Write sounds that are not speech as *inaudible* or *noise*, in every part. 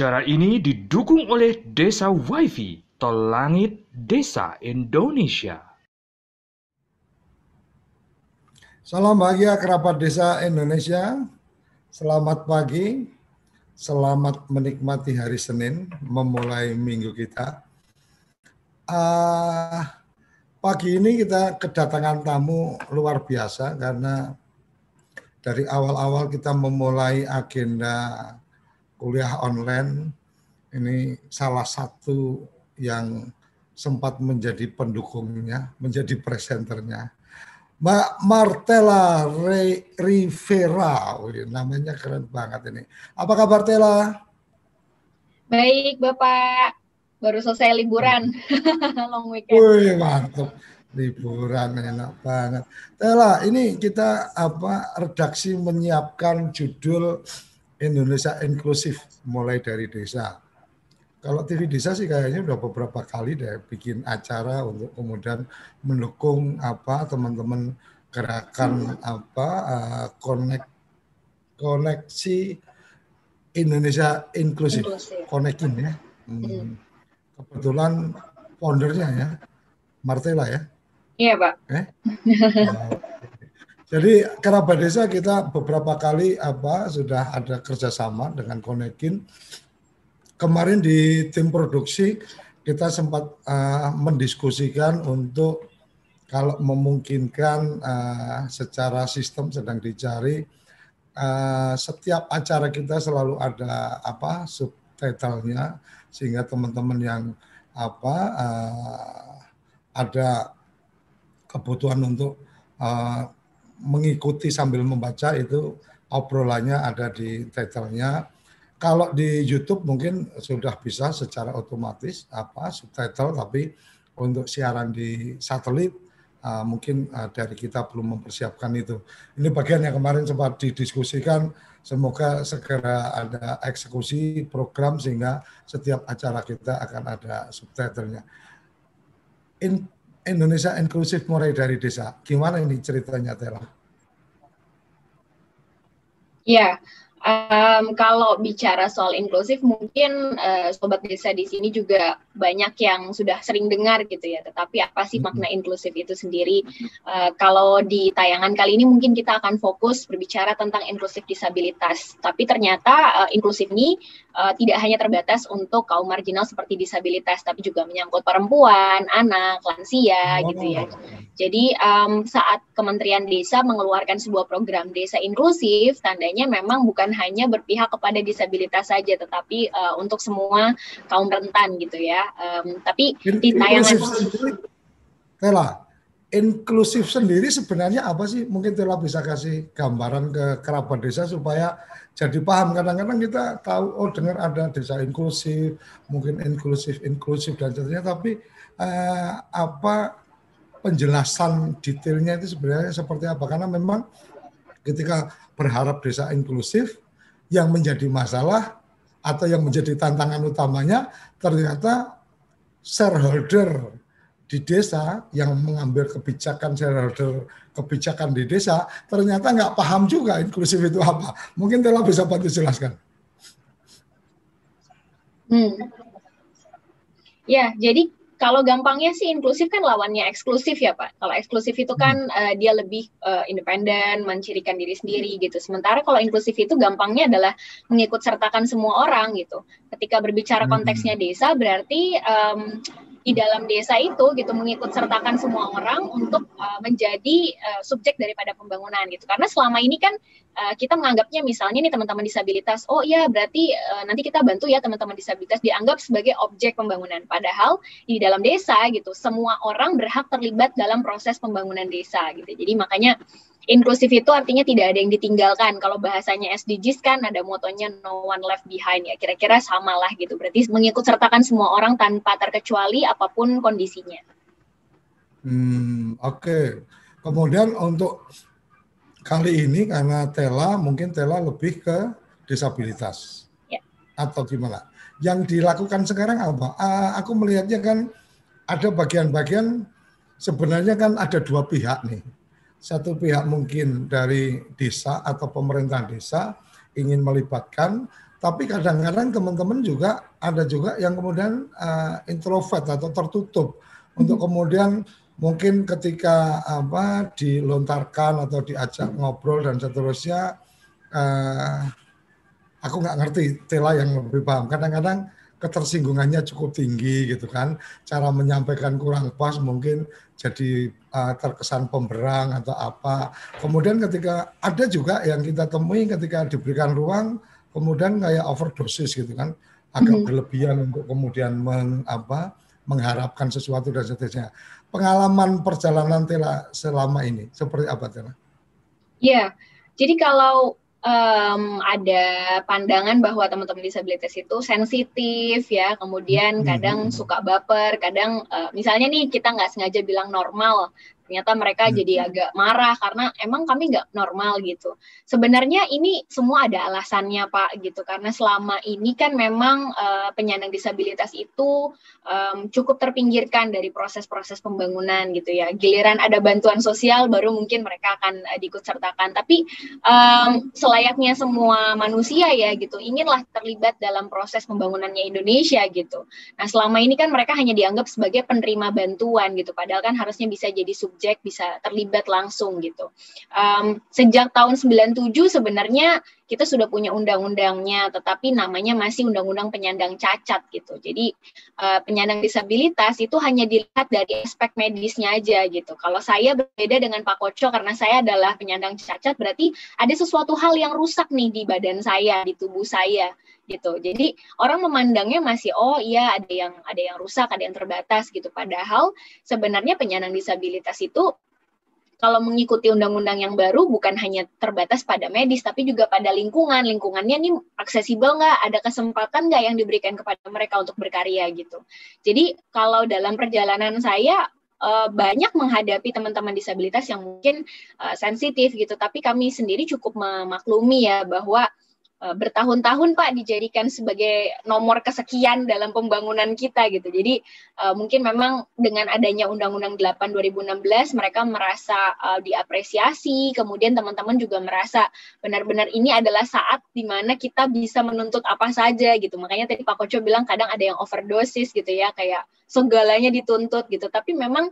Acara ini didukung oleh Desa WiFi Tol Langit Desa Indonesia. Salam bahagia kerabat desa Indonesia. Selamat pagi. Selamat menikmati hari Senin, memulai minggu kita. Uh, pagi ini kita kedatangan tamu luar biasa karena dari awal-awal kita memulai agenda kuliah online ini salah satu yang sempat menjadi pendukungnya, menjadi presenternya. Mbak Martela Re Rivera, oh, namanya keren banget ini. Apa kabar Tela? Baik Bapak, baru selesai liburan, *laughs* long weekend. Wih mantap, liburan enak banget. Tela, ini kita apa redaksi menyiapkan judul Indonesia inklusif mulai dari desa. Kalau TV desa sih kayaknya udah beberapa kali deh bikin acara untuk kemudian mendukung apa teman-teman gerakan apa uh, connect koneksi Indonesia inklusif, konekin ya. Hmm. hmm. Kebetulan foundernya ya Martela ya. Iya pak. Eh? Jadi kerabat desa kita beberapa kali apa sudah ada kerjasama dengan Konekin. Kemarin di tim produksi kita sempat uh, mendiskusikan untuk kalau memungkinkan uh, secara sistem sedang dicari uh, setiap acara kita selalu ada apa subtitlenya sehingga teman-teman yang apa uh, ada kebutuhan untuk uh, mengikuti sambil membaca itu obrolannya ada di title-nya. Kalau di YouTube mungkin sudah bisa secara otomatis apa subtitle tapi untuk siaran di satelit uh, mungkin uh, dari kita belum mempersiapkan itu. Ini bagian yang kemarin sempat didiskusikan. Semoga segera ada eksekusi program sehingga setiap acara kita akan ada subtitlenya. In Indonesia inklusif mulai dari desa. Gimana ini ceritanya Tela? Ya, um, kalau bicara soal inklusif, mungkin uh, sobat desa di sini juga banyak yang sudah sering dengar gitu ya. Tetapi apa sih makna inklusif itu sendiri? Uh, kalau di tayangan kali ini mungkin kita akan fokus berbicara tentang inklusif disabilitas. Tapi ternyata uh, inklusif ini uh, tidak hanya terbatas untuk kaum marginal seperti disabilitas, tapi juga menyangkut perempuan, anak, lansia, oh. gitu ya. Jadi um, saat Kementerian Desa mengeluarkan sebuah program desa inklusif, tandanya memang bukan hanya berpihak kepada disabilitas saja, tetapi uh, untuk semua kaum rentan gitu ya. Um, tapi di tayangan Tela, inklusif sendiri sebenarnya apa sih? Mungkin Tela bisa kasih gambaran ke kerabat desa supaya jadi paham kadang-kadang kita tahu oh dengar ada desa inklusif mungkin inklusif inklusif dan sebagainya tapi uh, apa penjelasan detailnya itu sebenarnya seperti apa karena memang ketika berharap desa inklusif yang menjadi masalah atau yang menjadi tantangan utamanya ternyata shareholder di desa yang mengambil kebijakan shareholder kebijakan di desa ternyata nggak paham juga inklusif itu apa. Mungkin telah bisa bantu jelaskan. Hmm. Ya, jadi kalau gampangnya sih inklusif kan lawannya eksklusif ya Pak. Kalau eksklusif itu kan hmm. uh, dia lebih uh, independen, mencirikan diri sendiri gitu. Sementara kalau inklusif itu gampangnya adalah mengikut sertakan semua orang gitu. Ketika berbicara hmm. konteksnya desa berarti um, di dalam desa itu gitu mengikut sertakan semua orang untuk uh, menjadi uh, subjek daripada pembangunan gitu karena selama ini kan uh, kita menganggapnya misalnya nih teman-teman disabilitas oh ya berarti uh, nanti kita bantu ya teman-teman disabilitas dianggap sebagai objek pembangunan padahal di dalam desa gitu semua orang berhak terlibat dalam proses pembangunan desa gitu jadi makanya inklusif itu artinya tidak ada yang ditinggalkan. Kalau bahasanya SDGs kan ada motonya no one left behind ya. Kira-kira sama lah gitu. Berarti mengikut sertakan semua orang tanpa terkecuali apa pun kondisinya. Hmm, oke. Okay. Kemudian untuk kali ini karena Tela mungkin Tela lebih ke disabilitas. Ya. Atau gimana? Yang dilakukan sekarang apa? Uh, aku melihatnya kan ada bagian-bagian sebenarnya kan ada dua pihak nih. Satu pihak mungkin dari desa atau pemerintah desa ingin melibatkan, tapi kadang-kadang teman-teman juga ada juga yang kemudian uh, introvert atau tertutup. Untuk kemudian mungkin ketika apa dilontarkan atau diajak ngobrol dan seterusnya uh, aku nggak ngerti Tela yang lebih paham. Kadang-kadang ketersinggungannya cukup tinggi gitu kan. Cara menyampaikan kurang pas mungkin jadi uh, terkesan pemberang atau apa. Kemudian ketika ada juga yang kita temui ketika diberikan ruang kemudian kayak overdosis gitu kan agak mm -hmm. berlebihan untuk kemudian meng, apa, mengharapkan sesuatu dan seterusnya pengalaman perjalanan Tela selama ini seperti apa Tela? Iya, jadi kalau um, ada pandangan bahwa teman-teman disabilitas itu sensitif ya, kemudian hmm, kadang hmm. suka baper, kadang uh, misalnya nih kita nggak sengaja bilang normal, ternyata mereka hmm. jadi agak marah karena emang kami nggak normal gitu. Sebenarnya ini semua ada alasannya Pak gitu karena selama ini kan memang uh, penyandang disabilitas itu um, cukup terpinggirkan dari proses-proses pembangunan gitu ya. Giliran ada bantuan sosial baru mungkin mereka akan uh, diikut sertakan. Tapi um, selayaknya semua manusia ya gitu inginlah terlibat dalam proses pembangunannya Indonesia gitu. Nah selama ini kan mereka hanya dianggap sebagai penerima bantuan gitu. Padahal kan harusnya bisa jadi sub subjek bisa terlibat langsung gitu. Um, sejak tahun 97 sebenarnya kita sudah punya undang-undangnya, tetapi namanya masih Undang-Undang Penyandang Cacat gitu. Jadi uh, penyandang disabilitas itu hanya dilihat dari aspek medisnya aja gitu. Kalau saya berbeda dengan Pak Koco karena saya adalah penyandang cacat, berarti ada sesuatu hal yang rusak nih di badan saya, di tubuh saya gitu. Jadi orang memandangnya masih oh iya ada yang ada yang rusak, ada yang terbatas gitu. Padahal sebenarnya penyandang disabilitas itu kalau mengikuti undang-undang yang baru bukan hanya terbatas pada medis tapi juga pada lingkungan. Lingkungannya ini aksesibel nggak? Ada kesempatan nggak yang diberikan kepada mereka untuk berkarya gitu? Jadi kalau dalam perjalanan saya eh, banyak menghadapi teman-teman disabilitas yang mungkin uh, sensitif gitu. Tapi kami sendiri cukup memaklumi ya bahwa Eh, bertahun-tahun Pak dijadikan sebagai nomor kesekian dalam pembangunan kita gitu. Jadi uh, mungkin memang dengan adanya Undang-Undang 8 2016 mereka merasa uh, diapresiasi, kemudian teman-teman juga merasa benar-benar ini adalah saat di mana kita bisa menuntut apa saja gitu. Makanya tadi Pak Koco bilang kadang ada yang overdosis gitu ya, kayak segalanya dituntut gitu. Tapi memang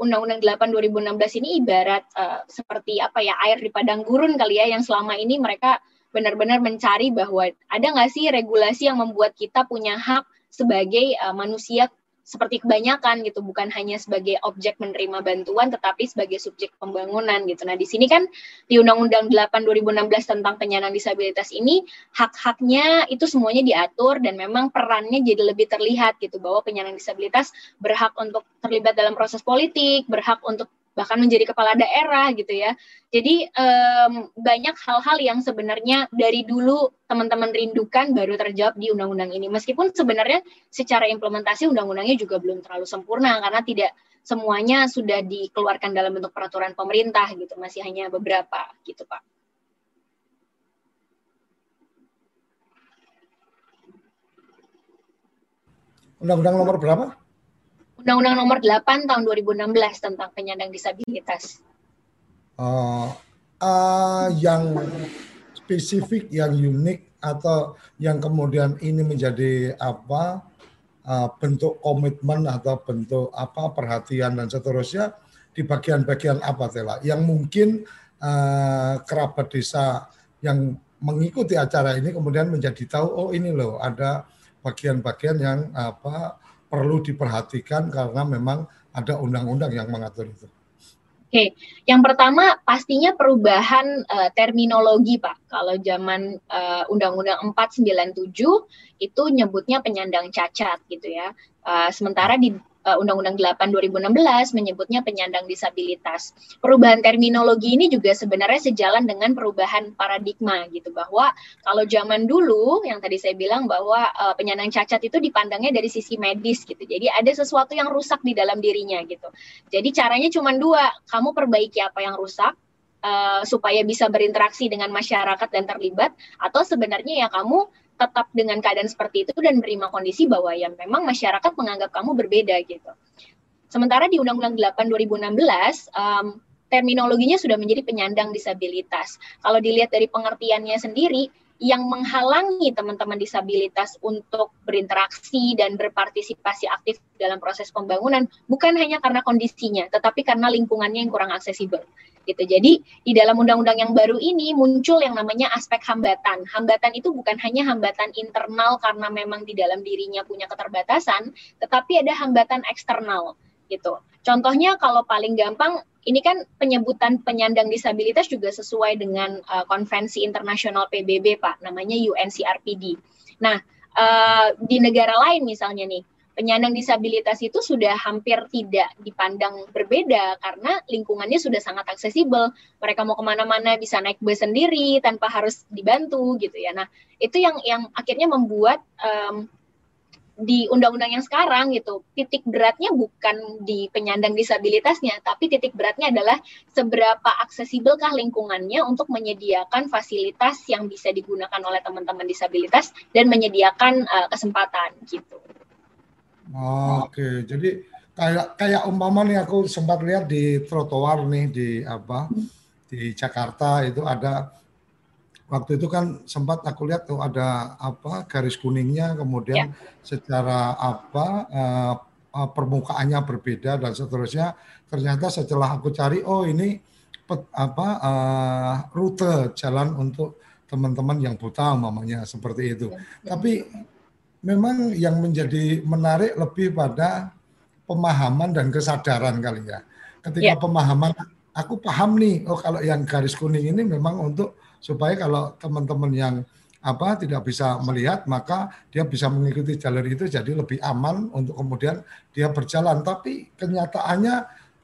Undang-Undang uh, 8 2016 ini ibarat uh, seperti apa ya air di padang gurun kali ya yang selama ini mereka benar-benar mencari bahwa ada nggak sih regulasi yang membuat kita punya hak sebagai uh, manusia seperti kebanyakan gitu bukan hanya sebagai objek menerima bantuan tetapi sebagai subjek pembangunan gitu. Nah, di sini kan di Undang-Undang 8 2016 tentang penyandang disabilitas ini hak-haknya itu semuanya diatur dan memang perannya jadi lebih terlihat gitu bahwa penyandang disabilitas berhak untuk terlibat dalam proses politik, berhak untuk bahkan menjadi kepala daerah gitu ya. Jadi um, banyak hal-hal yang sebenarnya dari dulu teman-teman rindukan baru terjawab di undang-undang ini. Meskipun sebenarnya secara implementasi undang-undangnya juga belum terlalu sempurna karena tidak semuanya sudah dikeluarkan dalam bentuk peraturan pemerintah gitu, masih hanya beberapa gitu Pak. Undang-undang nomor berapa? Undang-Undang Nomor 8 Tahun 2016 tentang penyandang disabilitas. Uh, uh, yang spesifik, yang unik atau yang kemudian ini menjadi apa uh, bentuk komitmen atau bentuk apa perhatian dan seterusnya di bagian-bagian apa Tela yang mungkin uh, kerabat desa yang mengikuti acara ini kemudian menjadi tahu oh ini loh ada bagian-bagian yang apa perlu diperhatikan karena memang ada undang-undang yang mengatur itu. Oke, yang pertama pastinya perubahan uh, terminologi Pak. Kalau zaman uh, Undang-Undang 497 itu nyebutnya penyandang cacat gitu ya. Uh, sementara di Undang-Undang 8 2016 menyebutnya penyandang disabilitas. Perubahan terminologi ini juga sebenarnya sejalan dengan perubahan paradigma gitu bahwa kalau zaman dulu yang tadi saya bilang bahwa uh, penyandang cacat itu dipandangnya dari sisi medis gitu. Jadi ada sesuatu yang rusak di dalam dirinya gitu. Jadi caranya cuma dua, kamu perbaiki apa yang rusak Uh, supaya bisa berinteraksi dengan masyarakat dan terlibat atau sebenarnya ya kamu tetap dengan keadaan seperti itu dan menerima kondisi bahwa ya memang masyarakat menganggap kamu berbeda gitu. Sementara di Undang-Undang 8 2016 um, terminologinya sudah menjadi penyandang disabilitas. Kalau dilihat dari pengertiannya sendiri, yang menghalangi teman-teman disabilitas untuk berinteraksi dan berpartisipasi aktif dalam proses pembangunan bukan hanya karena kondisinya, tetapi karena lingkungannya yang kurang aksesibel gitu. Jadi di dalam undang-undang yang baru ini muncul yang namanya aspek hambatan. Hambatan itu bukan hanya hambatan internal karena memang di dalam dirinya punya keterbatasan, tetapi ada hambatan eksternal gitu. Contohnya kalau paling gampang ini kan penyebutan penyandang disabilitas juga sesuai dengan uh, konvensi internasional PBB Pak, namanya UNCRPD. Nah, uh, di negara lain misalnya nih, penyandang disabilitas itu sudah hampir tidak dipandang berbeda karena lingkungannya sudah sangat aksesibel. Mereka mau ke mana-mana bisa naik bus sendiri tanpa harus dibantu gitu ya. Nah itu yang yang akhirnya membuat um, di undang-undang yang sekarang gitu titik beratnya bukan di penyandang disabilitasnya tapi titik beratnya adalah seberapa aksesibelkah lingkungannya untuk menyediakan fasilitas yang bisa digunakan oleh teman-teman disabilitas dan menyediakan uh, kesempatan gitu. Oke, jadi kayak kayak umpama nih aku sempat lihat di trotoar nih di apa di Jakarta itu ada waktu itu kan sempat aku lihat tuh ada apa garis kuningnya kemudian ya. secara apa uh, uh, permukaannya berbeda dan seterusnya ternyata setelah aku cari oh ini pet, apa uh, rute jalan untuk teman-teman yang buta umpamanya seperti itu. Ya. Tapi memang yang menjadi menarik lebih pada pemahaman dan kesadaran kali ya. Ketika yeah. pemahaman, aku paham nih, oh kalau yang garis kuning ini memang untuk supaya kalau teman-teman yang apa tidak bisa melihat maka dia bisa mengikuti jalur itu jadi lebih aman untuk kemudian dia berjalan. Tapi kenyataannya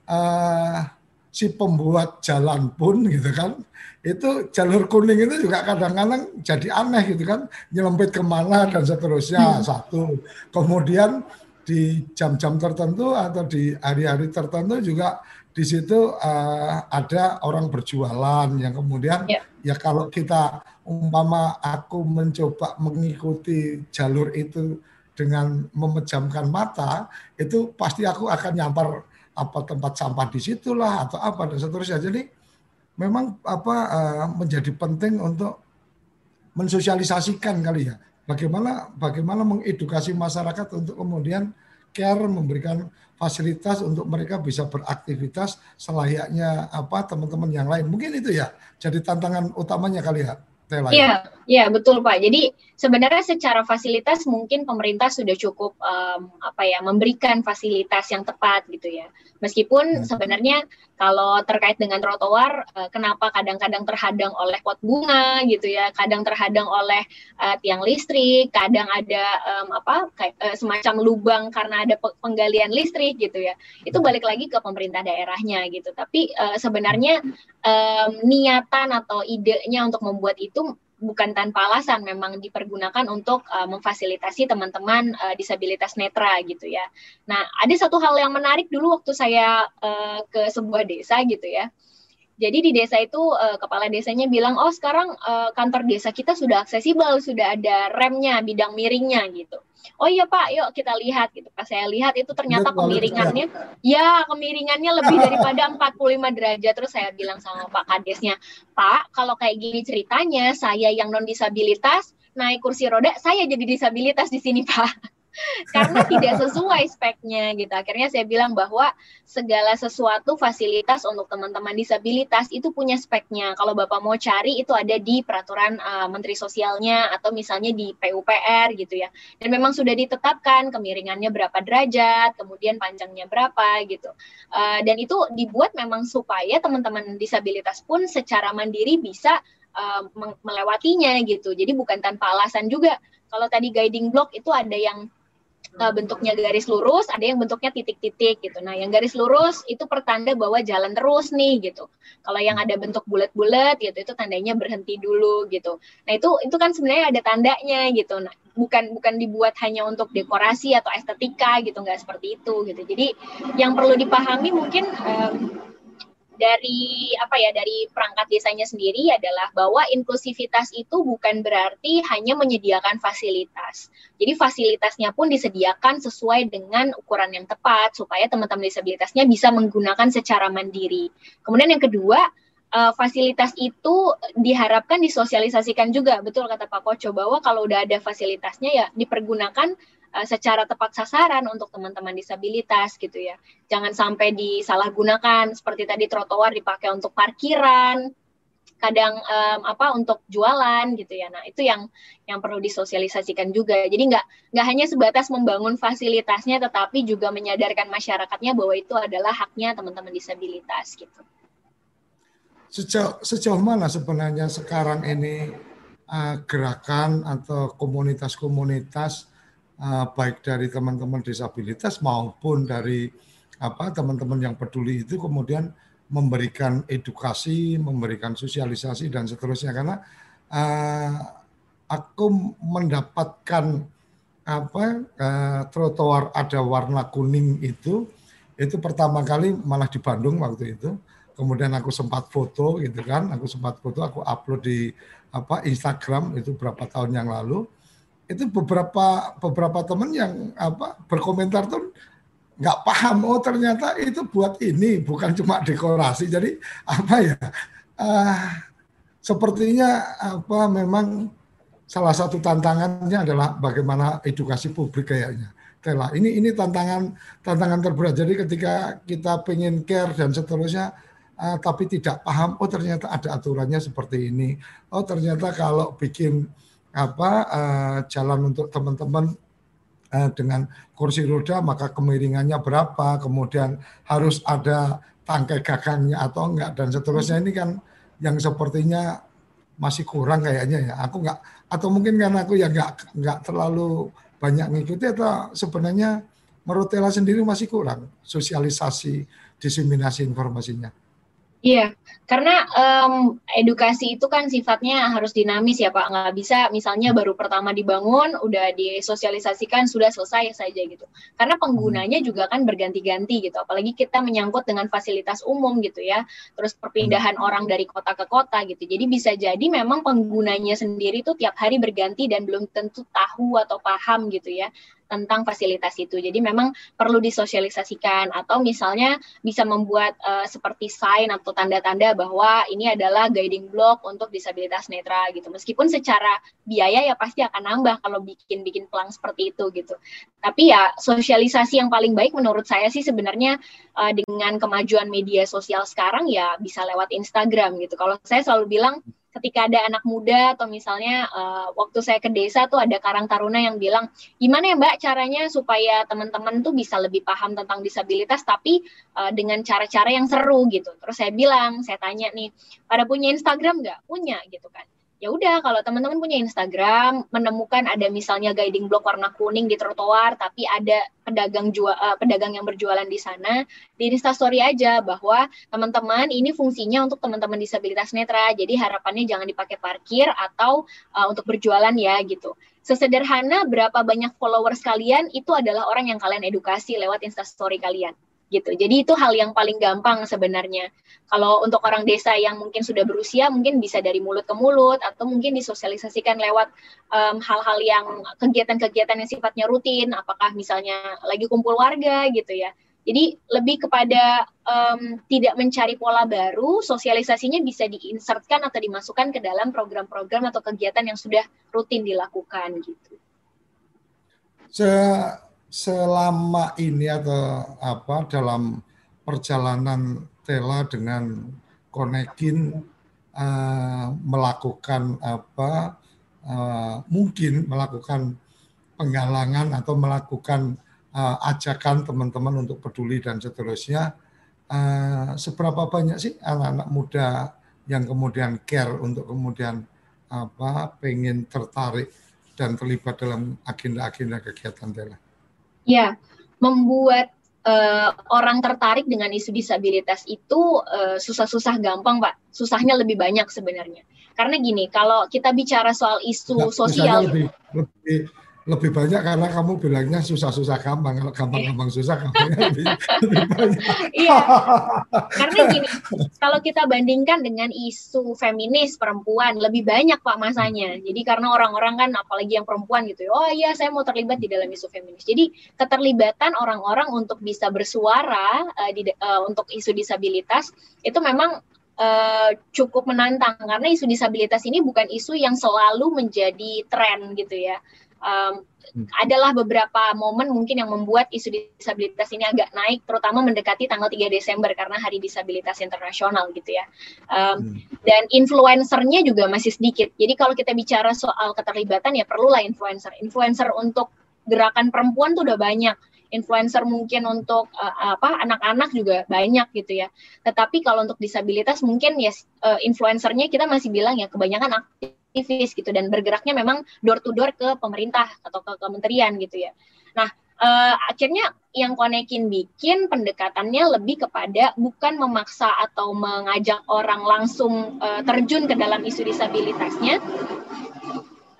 uh, si pembuat jalan pun *laughs* gitu kan itu jalur kuning itu juga kadang-kadang jadi aneh gitu kan nyelempit ke mana dan seterusnya hmm. satu kemudian di jam-jam tertentu atau di hari-hari tertentu juga di situ uh, ada orang berjualan yang kemudian ya. Ya kalau kita umpama aku mencoba mengikuti jalur itu dengan memejamkan mata itu pasti aku akan nyampar apa tempat sampah di situlah atau apa dan seterusnya jadi memang apa uh, menjadi penting untuk mensosialisasikan kali ya. Bagaimana bagaimana mengedukasi masyarakat untuk kemudian care memberikan fasilitas untuk mereka bisa beraktivitas selayaknya apa teman-teman yang lain. Mungkin itu ya jadi tantangan utamanya kali ya. Iya, iya betul Pak. Jadi sebenarnya secara fasilitas mungkin pemerintah sudah cukup um, apa ya memberikan fasilitas yang tepat gitu ya. Meskipun hmm. sebenarnya kalau terkait dengan trotoar, uh, kenapa kadang-kadang terhadang oleh pot bunga gitu ya, kadang terhadang oleh uh, tiang listrik, kadang ada um, apa kayak, uh, semacam lubang karena ada penggalian listrik gitu ya. Itu hmm. balik lagi ke pemerintah daerahnya gitu. Tapi uh, sebenarnya um, niatan atau idenya untuk membuat itu bukan tanpa alasan memang dipergunakan untuk uh, memfasilitasi teman-teman uh, disabilitas netra gitu ya. Nah, ada satu hal yang menarik dulu waktu saya uh, ke sebuah desa gitu ya. Jadi di desa itu uh, kepala desanya bilang, oh sekarang uh, kantor desa kita sudah aksesibel, sudah ada remnya, bidang miringnya gitu. Oh iya Pak, yuk kita lihat gitu. Pas saya lihat itu ternyata kemiringannya, ya kemiringannya lebih *laughs* daripada 45 derajat. Terus saya bilang sama Pak Kadesnya, Pak kalau kayak gini ceritanya, saya yang non disabilitas naik kursi roda, saya jadi disabilitas di sini Pak *laughs* *laughs* karena tidak sesuai speknya gitu. Akhirnya saya bilang bahwa segala sesuatu fasilitas untuk teman-teman disabilitas itu punya speknya. Kalau Bapak mau cari itu ada di peraturan uh, Menteri Sosialnya atau misalnya di PUPR gitu ya. Dan memang sudah ditetapkan kemiringannya berapa derajat, kemudian panjangnya berapa gitu. Uh, dan itu dibuat memang supaya teman-teman disabilitas pun secara mandiri bisa uh, melewatinya gitu. Jadi bukan tanpa alasan juga. Kalau tadi guiding block itu ada yang uh, bentuknya garis lurus, ada yang bentuknya titik-titik gitu. Nah, yang garis lurus itu pertanda bahwa jalan terus nih gitu. Kalau yang ada bentuk bulat-bulat gitu itu tandanya berhenti dulu gitu. Nah, itu itu kan sebenarnya ada tandanya gitu. Nah, bukan bukan dibuat hanya untuk dekorasi atau estetika gitu, nggak seperti itu gitu. Jadi yang perlu dipahami mungkin um, dari apa ya dari perangkat desanya sendiri adalah bahwa inklusivitas itu bukan berarti hanya menyediakan fasilitas. Jadi fasilitasnya pun disediakan sesuai dengan ukuran yang tepat supaya teman-teman disabilitasnya bisa menggunakan secara mandiri. Kemudian yang kedua, uh, fasilitas itu diharapkan disosialisasikan juga betul kata Pak Koco bahwa kalau udah ada fasilitasnya ya dipergunakan uh, secara tepat sasaran untuk teman-teman disabilitas gitu ya. Jangan sampai disalahgunakan seperti tadi trotoar dipakai untuk parkiran, kadang um, apa untuk jualan gitu ya. Nah itu yang yang perlu disosialisasikan juga. Jadi nggak nggak hanya sebatas membangun fasilitasnya, tetapi juga menyadarkan masyarakatnya bahwa itu adalah haknya teman-teman disabilitas gitu. Sejauh sejauh mana sebenarnya sekarang ini uh, gerakan atau komunitas-komunitas baik dari teman-teman disabilitas maupun dari apa teman-teman yang peduli itu kemudian memberikan edukasi, memberikan sosialisasi dan seterusnya. Karena uh, aku mendapatkan apa uh, trotoar ada warna kuning itu itu pertama kali malah di Bandung waktu itu. Kemudian aku sempat foto gitu kan aku sempat foto aku upload di apa Instagram itu berapa tahun yang lalu itu beberapa beberapa teman yang apa berkomentar tuh nggak paham oh ternyata itu buat ini bukan cuma dekorasi. Jadi apa ya uh, sepertinya apa memang salah satu tantangannya adalah bagaimana edukasi publik kayaknya. Tela ini ini tantangan tantangan terberat. Jadi ketika kita pengen care dan seterusnya uh, tapi tidak paham oh ternyata ada aturannya seperti ini. Oh ternyata kalau bikin apa uh, jalan untuk teman-teman uh, dengan kursi roda maka kemiringannya berapa kemudian harus ada tangkai gagangnya atau enggak dan seterusnya ini kan yang sepertinya masih kurang kayaknya ya aku enggak atau mungkin karena aku ya enggak enggak terlalu banyak mengikuti atau sebenarnya menurut Tela sendiri masih kurang sosialisasi diseminasi informasinya. Iya, karena um, edukasi itu kan sifatnya harus dinamis ya Pak, nggak bisa misalnya baru pertama dibangun, udah disosialisasikan sudah selesai saja gitu. Karena penggunanya hmm. juga kan berganti-ganti gitu, apalagi kita menyangkut dengan fasilitas umum gitu ya, terus perpindahan hmm. orang dari kota ke kota gitu. Jadi bisa jadi memang penggunanya sendiri tuh tiap hari berganti dan belum tentu tahu atau paham gitu ya tentang fasilitas itu. Jadi memang perlu disosialisasikan atau misalnya bisa membuat uh, seperti sign atau tanda-tanda bahwa ini adalah guiding block untuk disabilitas netra gitu. Meskipun secara biaya ya pasti akan nambah kalau bikin-bikin pelang seperti itu gitu. Tapi ya sosialisasi yang paling baik menurut saya sih sebenarnya uh, dengan kemajuan media sosial sekarang ya bisa lewat Instagram gitu. Kalau saya selalu bilang ketika ada anak muda atau misalnya uh, waktu saya ke desa tuh ada Karang Taruna yang bilang gimana ya Mbak caranya supaya teman-teman tuh bisa lebih paham tentang disabilitas tapi uh, dengan cara-cara yang seru gitu. Terus saya bilang, saya tanya nih, pada punya Instagram nggak? Punya gitu kan ya udah kalau teman-teman punya Instagram menemukan ada misalnya guiding block warna kuning di trotoar tapi ada pedagang jual uh, pedagang yang berjualan di sana di Instastory aja bahwa teman-teman ini fungsinya untuk teman-teman disabilitas netra. Jadi harapannya jangan dipakai parkir atau uh, untuk berjualan ya gitu. Sesederhana berapa banyak followers kalian itu adalah orang yang kalian edukasi lewat Instastory kalian gitu. Jadi itu hal yang paling gampang sebenarnya. Kalau untuk orang desa yang mungkin sudah berusia, mungkin bisa dari mulut ke mulut atau mungkin disosialisasikan lewat hal-hal um, yang kegiatan-kegiatan yang sifatnya rutin, apakah misalnya lagi kumpul warga gitu ya. Jadi lebih kepada um, tidak mencari pola baru, sosialisasinya bisa diinsertkan atau dimasukkan ke dalam program-program atau kegiatan yang sudah rutin dilakukan gitu. Saya selama ini atau apa dalam perjalanan Tela dengan Konekin uh, melakukan apa uh, mungkin melakukan penggalangan atau melakukan uh, ajakan teman-teman untuk peduli dan seterusnya uh, seberapa banyak sih anak-anak muda yang kemudian care untuk kemudian apa pengen tertarik dan terlibat dalam agenda-agenda kegiatan Tela? Ya, membuat uh, orang tertarik dengan isu disabilitas itu uh, susah-susah gampang, Pak. Susahnya lebih banyak sebenarnya. Karena gini, kalau kita bicara soal isu nah, sosial, lebih, lebih lebih banyak karena kamu bilangnya susah-susah gampang. Kalau gampang-gampang susah, gampangnya lebih, lebih banyak. Iya, *laughs* karena gini, kalau kita bandingkan dengan isu feminis perempuan, lebih banyak Pak masanya. Jadi karena orang-orang kan, apalagi yang perempuan gitu, oh iya saya mau terlibat di dalam isu feminis. Jadi keterlibatan orang-orang untuk bisa bersuara uh, di, uh, untuk isu disabilitas, itu memang uh, cukup menantang karena isu disabilitas ini bukan isu yang selalu menjadi tren gitu ya um, adalah beberapa momen mungkin yang membuat isu disabilitas ini agak naik, terutama mendekati tanggal 3 Desember karena Hari Disabilitas Internasional gitu ya. Um, dan influencernya juga masih sedikit. Jadi kalau kita bicara soal keterlibatan ya perlulah influencer. Influencer untuk gerakan perempuan tuh udah banyak. Influencer mungkin untuk uh, apa anak-anak juga banyak gitu ya. Tetapi kalau untuk disabilitas mungkin ya uh, influencernya kita masih bilang ya kebanyakan aktif aktivis gitu dan bergeraknya memang door to door ke pemerintah atau ke kementerian gitu ya. Nah, uh, akhirnya yang Konekin bikin pendekatannya lebih kepada bukan memaksa atau mengajak orang langsung uh, terjun ke dalam isu disabilitasnya,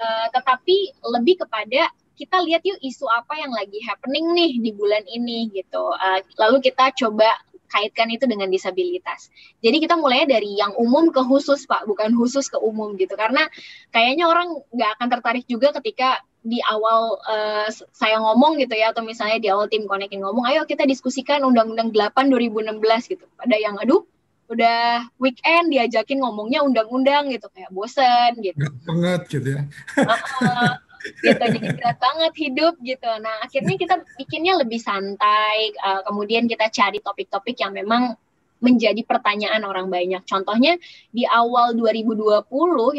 uh, tetapi lebih kepada kita lihat yuk isu apa yang lagi happening nih di bulan ini gitu. Uh, lalu kita coba kaitkan itu dengan disabilitas. Jadi kita mulai dari yang umum ke khusus Pak, bukan khusus ke umum gitu. Karena kayaknya orang nggak akan tertarik juga ketika di awal uh, saya ngomong gitu ya atau misalnya di awal tim konekin ngomong ayo kita diskusikan undang-undang 8 2016 gitu. Pada yang aduh udah weekend diajakin ngomongnya undang-undang gitu kayak bosen gitu. Gak banget gitu ya. Uh, uh, gitu jadi berat banget hidup gitu nah akhirnya kita bikinnya lebih santai uh, kemudian kita cari topik-topik yang memang menjadi pertanyaan orang banyak. Contohnya di awal 2020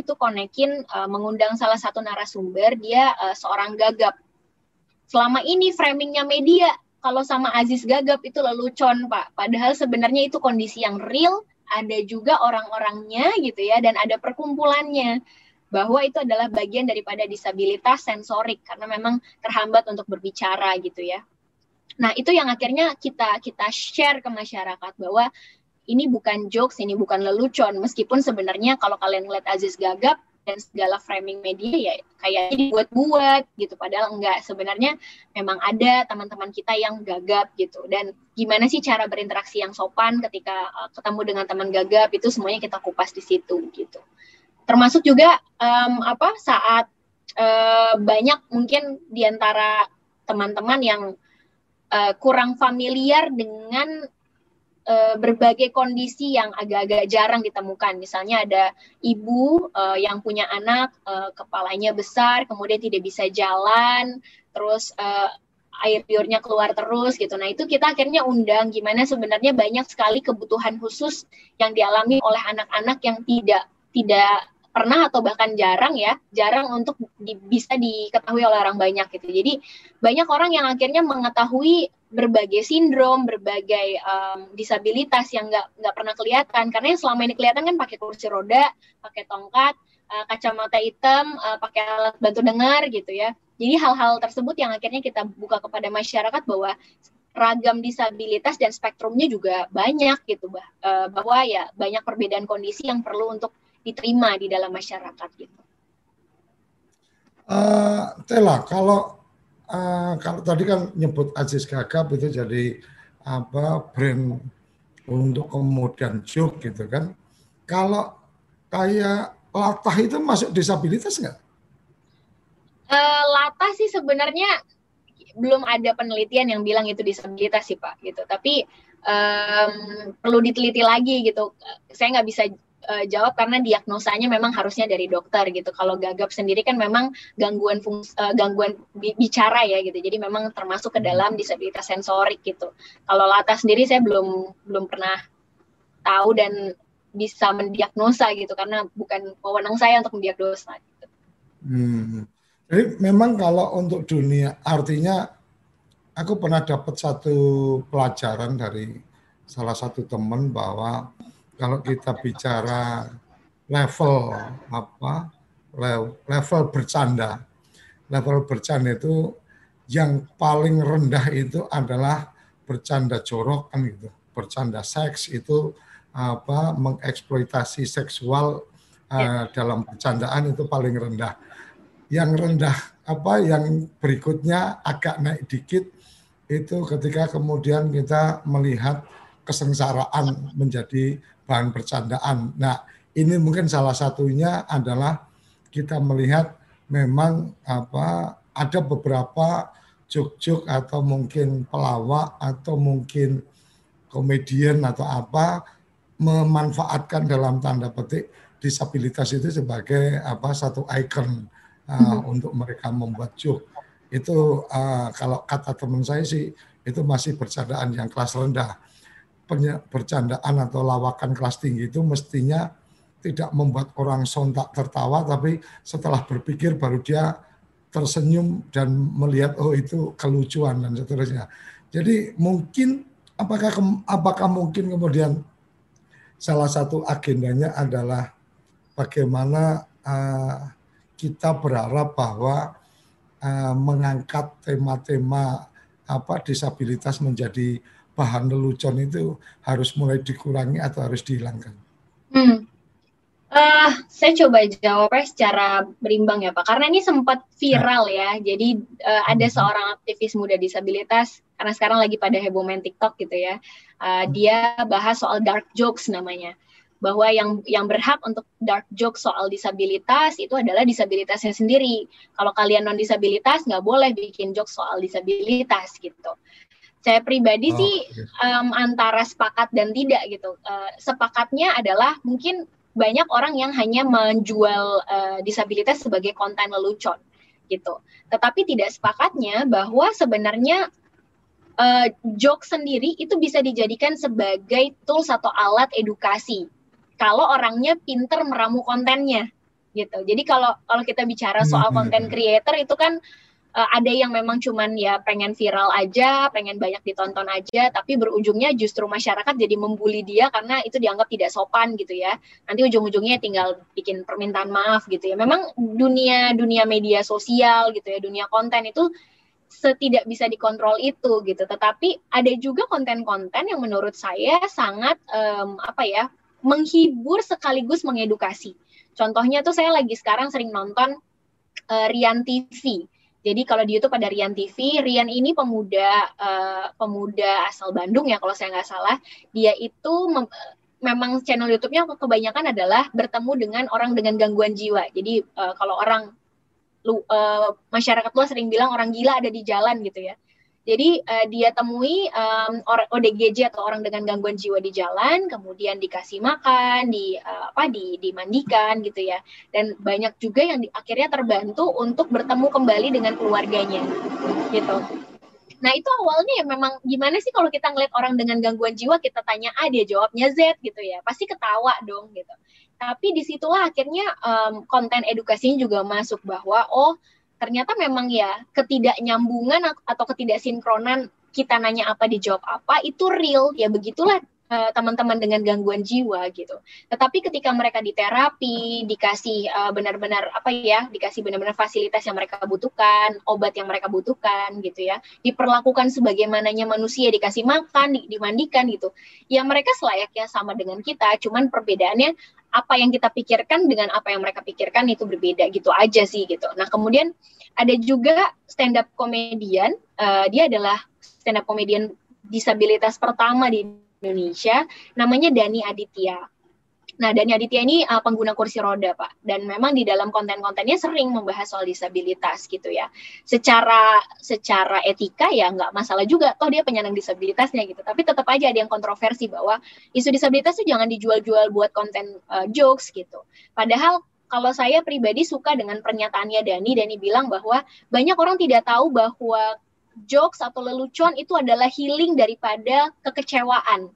itu Konekin uh, mengundang salah satu narasumber, dia uh, seorang gagap. Selama ini framingnya media kalau sama Aziz Gagap itu lelucon Pak. Padahal sebenarnya itu kondisi yang real, ada juga orang-orangnya gitu ya, dan ada perkumpulannya bahwa itu adalah bagian daripada disabilitas sensorik karena memang terhambat untuk berbicara gitu ya. Nah, itu yang akhirnya kita kita share ke masyarakat bahwa ini bukan jokes, ini bukan lelucon. Meskipun sebenarnya kalau kalian lihat Aziz gagap dan segala framing media ya kayaknya dibuat-buat gitu. Padahal enggak. Sebenarnya memang ada teman-teman kita yang gagap gitu. Dan gimana sih cara berinteraksi yang sopan ketika uh, ketemu dengan teman gagap itu semuanya kita kupas di situ gitu termasuk juga um, apa saat uh, banyak mungkin di antara teman-teman yang uh, kurang familiar dengan uh, berbagai kondisi yang agak-agak jarang ditemukan. Misalnya ada ibu uh, yang punya anak uh, kepalanya besar, kemudian tidak bisa jalan, terus uh, air liurnya keluar terus gitu. Nah itu kita akhirnya undang gimana sebenarnya banyak sekali kebutuhan khusus yang dialami oleh anak-anak yang tidak tidak pernah atau bahkan jarang ya, jarang untuk di, bisa diketahui oleh orang banyak gitu. Jadi banyak orang yang akhirnya mengetahui berbagai sindrom, berbagai um, disabilitas yang nggak nggak pernah kelihatan karena yang selama ini kelihatan kan pakai kursi roda, pakai tongkat, uh, kacamata hitam, uh, pakai alat bantu dengar gitu ya. Jadi hal-hal tersebut yang akhirnya kita buka kepada masyarakat bahwa ragam disabilitas dan spektrumnya juga banyak gitu bah uh, bahwa ya banyak perbedaan kondisi yang perlu untuk diterima di dalam masyarakat gitu. Uh, Tela, kalau uh, kalau tadi kan nyebut Aziz Gagap itu jadi apa brand untuk kemudian juk gitu kan. Kalau kayak latah itu masuk disabilitas nggak? Uh, latah sih sebenarnya belum ada penelitian yang bilang itu disabilitas sih pak gitu. Tapi um, perlu diteliti lagi gitu. Saya nggak bisa uh, jawab karena diagnosanya memang harusnya dari dokter gitu. Kalau gagap sendiri kan memang gangguan fungs, uh, gangguan bicara ya gitu. Jadi memang termasuk ke dalam disabilitas sensorik gitu. Kalau Lata sendiri saya belum belum pernah tahu dan bisa mendiagnosa gitu karena bukan wewenang saya untuk mendiagnosa gitu. Hmm. Jadi memang kalau untuk dunia artinya aku pernah dapat satu pelajaran dari salah satu teman bahwa kalau kita bicara level apa level bercanda. Level bercanda itu yang paling rendah itu adalah bercanda jorok kan gitu. Bercanda seks itu apa mengeksploitasi seksual uh, dalam bercandaan itu paling rendah. Yang rendah apa yang berikutnya agak naik dikit itu ketika kemudian kita melihat kesengsaraan menjadi bahan bercandaan. Nah, ini mungkin salah satunya adalah kita melihat memang apa ada beberapa juk-juk atau mungkin pelawak atau mungkin komedian atau apa memanfaatkan dalam tanda petik disabilitas itu sebagai apa satu ikon uh, hmm. untuk mereka membuat joke itu uh, kalau kata teman saya sih itu masih bercandaan yang kelas rendah bercandaan atau lawakan kelas tinggi itu mestinya tidak membuat orang sontak tertawa tapi setelah berpikir baru dia tersenyum dan melihat oh itu kelucuan dan seterusnya. Jadi mungkin apakah apakah mungkin kemudian salah satu agendanya adalah bagaimana uh, kita berharap bahwa uh, mengangkat tema-tema apa disabilitas menjadi bahan lelucon itu harus mulai dikurangi atau harus dihilangkan. Hmm. Uh, saya coba jawabnya secara berimbang ya Pak, karena ini sempat viral ya. Jadi uh, ada hmm. seorang aktivis muda disabilitas, karena sekarang lagi pada heboh main TikTok gitu ya. Uh, dia bahas soal dark jokes namanya, bahwa yang yang berhak untuk dark jokes soal disabilitas itu adalah disabilitasnya sendiri. Kalau kalian non disabilitas nggak boleh bikin jokes soal disabilitas gitu. Saya pribadi oh, sih um, antara sepakat dan tidak gitu. Uh, sepakatnya adalah mungkin banyak orang yang hanya menjual uh, disabilitas sebagai konten lelucon gitu. Tetapi tidak sepakatnya bahwa sebenarnya uh, joke sendiri itu bisa dijadikan sebagai tools atau alat edukasi. Kalau orangnya pinter meramu kontennya gitu. Jadi kalau kalau kita bicara soal konten hmm. creator itu kan uh, ada yang memang cuman ya pengen viral aja, pengen banyak ditonton aja, tapi berujungnya justru masyarakat jadi membuli dia karena itu dianggap tidak sopan gitu ya. Nanti ujung-ujungnya tinggal bikin permintaan maaf gitu ya. Memang dunia dunia media sosial gitu ya, dunia konten itu setidak bisa dikontrol itu gitu. Tetapi ada juga konten-konten yang menurut saya sangat um, apa ya menghibur sekaligus mengedukasi. Contohnya tuh saya lagi sekarang sering nonton uh, Rian TV jadi kalau di YouTube ada Rian TV, Rian ini pemuda uh, pemuda asal Bandung ya kalau saya nggak salah. Dia itu mem memang channel YouTube-nya kebanyakan adalah bertemu dengan orang dengan gangguan jiwa. Jadi uh, kalau orang lu, uh, masyarakat luas sering bilang orang gila ada di jalan gitu ya. Jadi uh, dia temui um, ODGJ atau orang dengan gangguan jiwa di jalan, kemudian dikasih makan, di uh, apa di dimandikan gitu ya. Dan banyak juga yang di, akhirnya terbantu untuk bertemu kembali dengan keluarganya. Gitu. Nah itu awalnya ya memang gimana sih kalau kita ngeliat orang dengan gangguan jiwa kita tanya A dia jawabnya Z gitu ya pasti ketawa dong gitu. Tapi di situlah akhirnya um, konten edukasinya juga masuk bahwa oh ternyata memang ya ketidaknyambungan atau ketidaksinkronan kita nanya apa dijawab apa itu real. Ya begitulah teman-teman uh, dengan gangguan jiwa gitu. Tetapi ketika mereka di terapi, dikasih uh, benar-benar apa ya, dikasih benar-benar fasilitas yang mereka butuhkan, obat yang mereka butuhkan gitu ya, diperlakukan sebagaimananya manusia, dikasih makan, di, dimandikan gitu. Ya mereka selayaknya sama dengan kita, cuman perbedaannya apa yang kita pikirkan dengan apa yang mereka pikirkan itu berbeda gitu aja sih gitu. Nah kemudian ada juga stand up komedian, uh, dia adalah stand up komedian disabilitas pertama di Indonesia, namanya Dani Aditya. Nah, Dani Aditya ini uh, pengguna kursi roda, Pak. Dan memang di dalam konten-kontennya sering membahas soal disabilitas gitu ya. Secara secara etika ya nggak masalah juga, toh dia penyandang disabilitasnya gitu. Tapi tetap aja ada yang kontroversi bahwa isu disabilitas itu jangan dijual-jual buat konten uh, jokes gitu. Padahal kalau saya pribadi suka dengan pernyataannya Dani. Dani bilang bahwa banyak orang tidak tahu bahwa jokes atau lelucon itu adalah healing daripada kekecewaan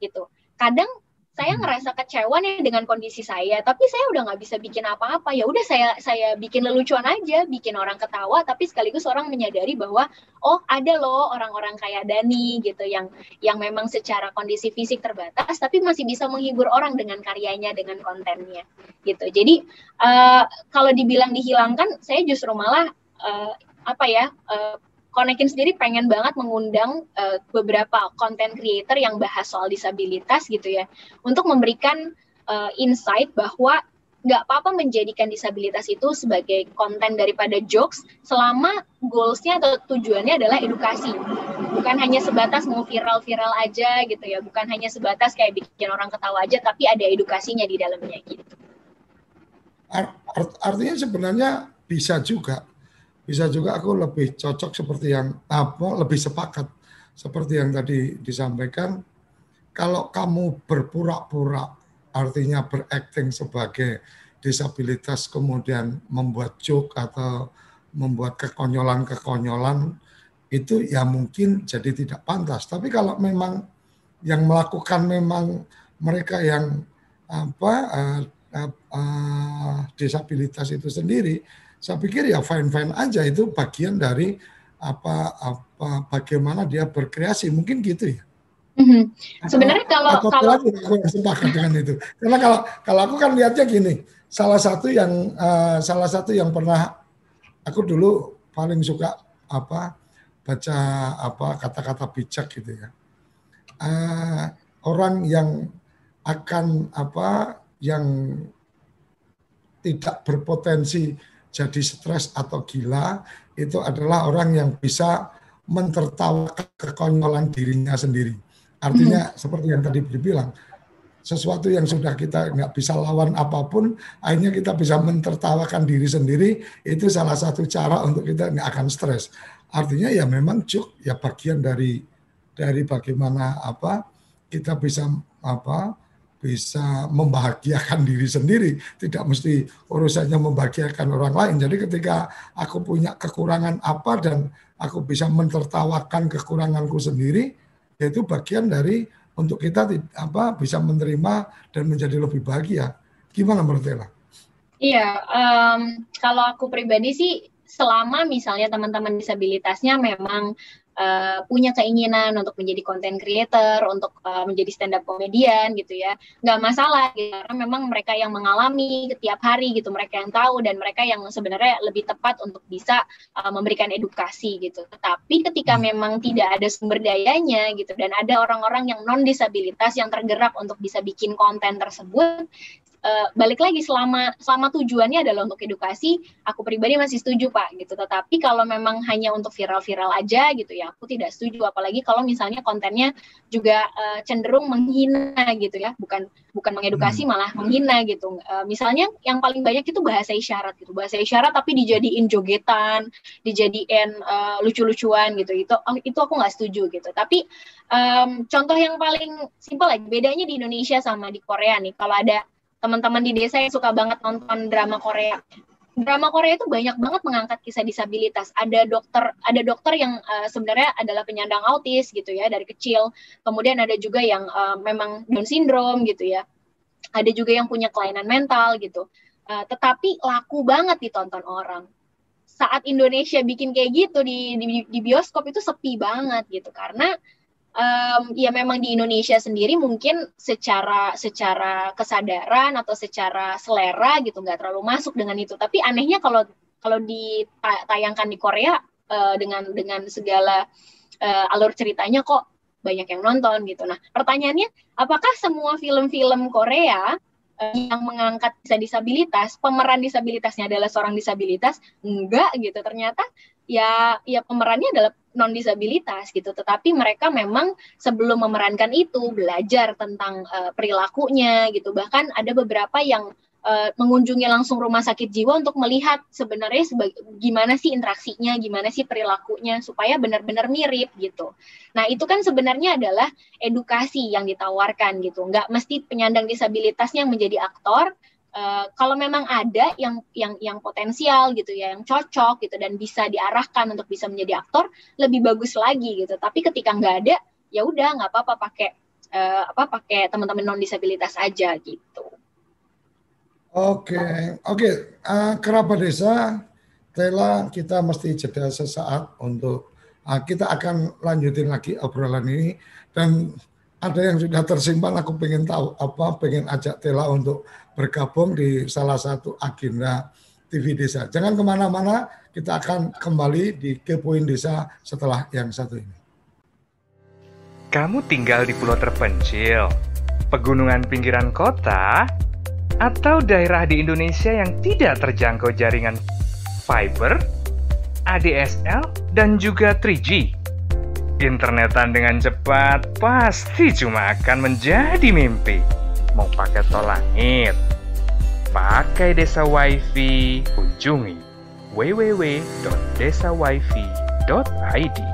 gitu. Kadang saya hmm. ngerasa kecewa nih dengan kondisi saya tapi saya udah nggak bisa bikin apa-apa ya udah saya saya bikin lelucon aja bikin orang ketawa tapi sekaligus orang menyadari bahwa oh ada loh orang-orang kayak Dani gitu yang yang memang secara kondisi fisik terbatas tapi masih bisa menghibur orang dengan karyanya dengan kontennya gitu jadi uh, kalau dibilang dihilangkan saya justru malah uh, apa ya uh, Konekin sendiri pengen banget mengundang uh, beberapa content creator yang bahas soal disabilitas gitu ya, untuk memberikan uh, insight bahwa nggak apa-apa menjadikan disabilitas itu sebagai konten daripada jokes selama goalsnya atau tujuannya adalah edukasi. Bukan hanya sebatas mau viral-viral aja gitu ya bukan hanya sebatas kayak bikin orang ketawa aja tapi ada edukasinya di dalamnya gitu. Art, artinya sebenarnya bisa juga bisa juga aku lebih cocok seperti yang apa lebih sepakat seperti yang tadi disampaikan kalau kamu berpura-pura artinya berakting sebagai disabilitas kemudian membuat joke atau membuat kekonyolan-kekonyolan itu ya mungkin jadi tidak pantas. Tapi kalau memang yang melakukan memang mereka yang apa uh, uh, uh, disabilitas itu sendiri, saya pikir ya fine fine aja itu bagian dari apa apa bagaimana dia berkreasi mungkin gitu ya. Mm-hmm. Sebenarnya kalau atau kalau aku sepakat dengan itu. Karena kalau kalau aku kan lihatnya gini, salah satu yang uh, salah satu yang pernah aku dulu paling suka apa baca apa kata-kata bijak gitu ya. Uh, orang yang akan apa yang tidak berpotensi jadi stres atau gila itu adalah orang yang bisa mentertawakan kekonyolan dirinya sendiri. Artinya hmm. seperti yang tadi dibilang, sesuatu yang sudah kita nggak bisa lawan apa pun, akhirnya kita bisa mentertawakan diri sendiri, itu salah satu cara untuk kita nggak akan stres. Artinya ya memang cuk ya bagian dari dari bagaimana apa kita bisa apa bisa membahagiakan diri sendiri, tidak mesti urusannya membahagiakan orang lain. Jadi ketika aku punya kekurangan apa dan aku bisa mentertawakan kekuranganku sendiri, yaitu bagian dari untuk kita apa bisa menerima dan menjadi lebih bahagia. Gimana menurut Ella? Iya, um, kalau aku pribadi sih selama misalnya teman-teman disabilitasnya memang uh, punya keinginan untuk menjadi content creator, untuk uh, menjadi stand up komedian gitu ya, nggak masalah gitu. karena memang mereka yang mengalami setiap hari gitu, mereka yang tahu dan mereka yang sebenarnya lebih tepat untuk bisa uh, memberikan edukasi gitu. Tetapi ketika hmm. memang tidak ada sumber dayanya gitu dan ada orang-orang yang non disabilitas yang tergerak untuk bisa bikin konten tersebut, uh, balik lagi selama selama tujuannya adalah untuk edukasi, aku pribadi masih setuju Pak gitu. Tetapi kalau memang hanya untuk viral-viral aja gitu ya, aku tidak setuju. Apalagi kalau misalnya kontennya juga uh, cenderung menghina gitu ya, bukan bukan mengedukasi hmm. malah menghina gitu. Uh, misalnya yang paling banyak itu bahasa isyarat gitu, bahasa isyarat tapi dijadiin jogetan, dijadiin uh, lucu-lucuan gitu. Itu itu aku nggak setuju gitu. Tapi um, contoh yang paling simpel lagi, bedanya di Indonesia sama di Korea nih. Kalau ada teman-teman di desa yang suka banget nonton drama Korea. Drama Korea itu banyak banget mengangkat kisah disabilitas. Ada dokter, ada dokter yang uh, sebenarnya adalah penyandang autis gitu ya dari kecil. Kemudian ada juga yang uh, memang Down syndrome gitu ya. Ada juga yang punya kelainan mental gitu. Uh, tetapi laku banget ditonton orang. Saat Indonesia bikin kayak gitu di, di, di bioskop itu sepi banget gitu karena um, ya memang di Indonesia sendiri mungkin secara secara kesadaran atau secara selera gitu nggak terlalu masuk dengan itu. Tapi anehnya kalau kalau ditayangkan di Korea uh, dengan dengan segala uh, alur ceritanya kok banyak yang nonton gitu. Nah pertanyaannya apakah semua film-film Korea uh, yang mengangkat disabilitas pemeran disabilitasnya adalah seorang disabilitas? Enggak gitu. Ternyata ya ya pemerannya adalah non disabilitas gitu. Tetapi mereka memang sebelum memerankan itu belajar tentang uh, perilakunya gitu. Bahkan ada beberapa yang uh, mengunjungi langsung rumah sakit jiwa untuk melihat sebenarnya gimana sih interaksinya gimana sih perilakunya supaya benar-benar mirip gitu. Nah itu kan sebenarnya adalah edukasi yang ditawarkan gitu. Nggak mesti penyandang disabilitasnya menjadi aktor Uh, kalau memang ada yang yang yang potensial gitu ya, yang cocok gitu dan bisa diarahkan untuk bisa menjadi aktor, lebih bagus lagi gitu. Tapi ketika nggak ada, ya udah nggak apa-apa pakai uh, apa pakai teman-teman non disabilitas aja gitu. Oke, okay. oke. Okay. Uh, kerabat desa, Tela, kita mesti jeda sesaat untuk uh, kita akan lanjutin lagi obrolan ini dan ada yang sudah tersimpan. Aku pengen tahu apa, pengen ajak Tela untuk bergabung di salah satu agenda TV Desa. Jangan ke mana-mana, kita akan kembali di Kepoin Desa setelah yang satu ini. Kamu tinggal di pulau terpencil, pegunungan pinggiran kota, atau daerah di Indonesia yang tidak terjangkau jaringan fiber, ADSL, dan juga 3G. Internetan dengan cepat pasti cuma akan menjadi mimpi. Mau pakai tol langit, pakai desa wifi, kunjungi www.desawifi.id.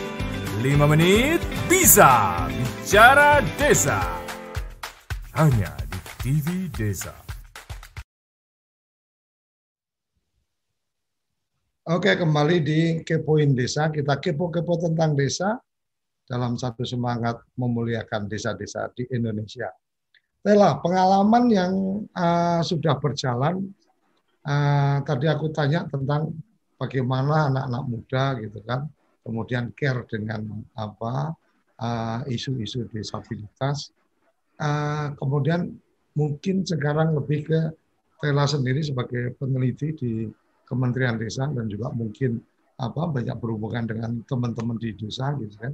5 menit bisa. Bicara Desa hanya di TV Desa. Oke, kembali di Kepoin Desa. Kita kepo-kepo tentang desa dalam satu semangat memuliakan desa-desa di Indonesia. Tela, pengalaman yang uh, sudah berjalan, uh, tadi aku tanya tentang bagaimana anak-anak muda gitu kan, kemudian care dengan apa uh, isu-isu disabilitas, Uh, kemudian mungkin sekarang lebih ke Tela sendiri sebagai peneliti di Kementerian Desa dan juga mungkin apa banyak berhubungan dengan teman-teman di desa gitu kan.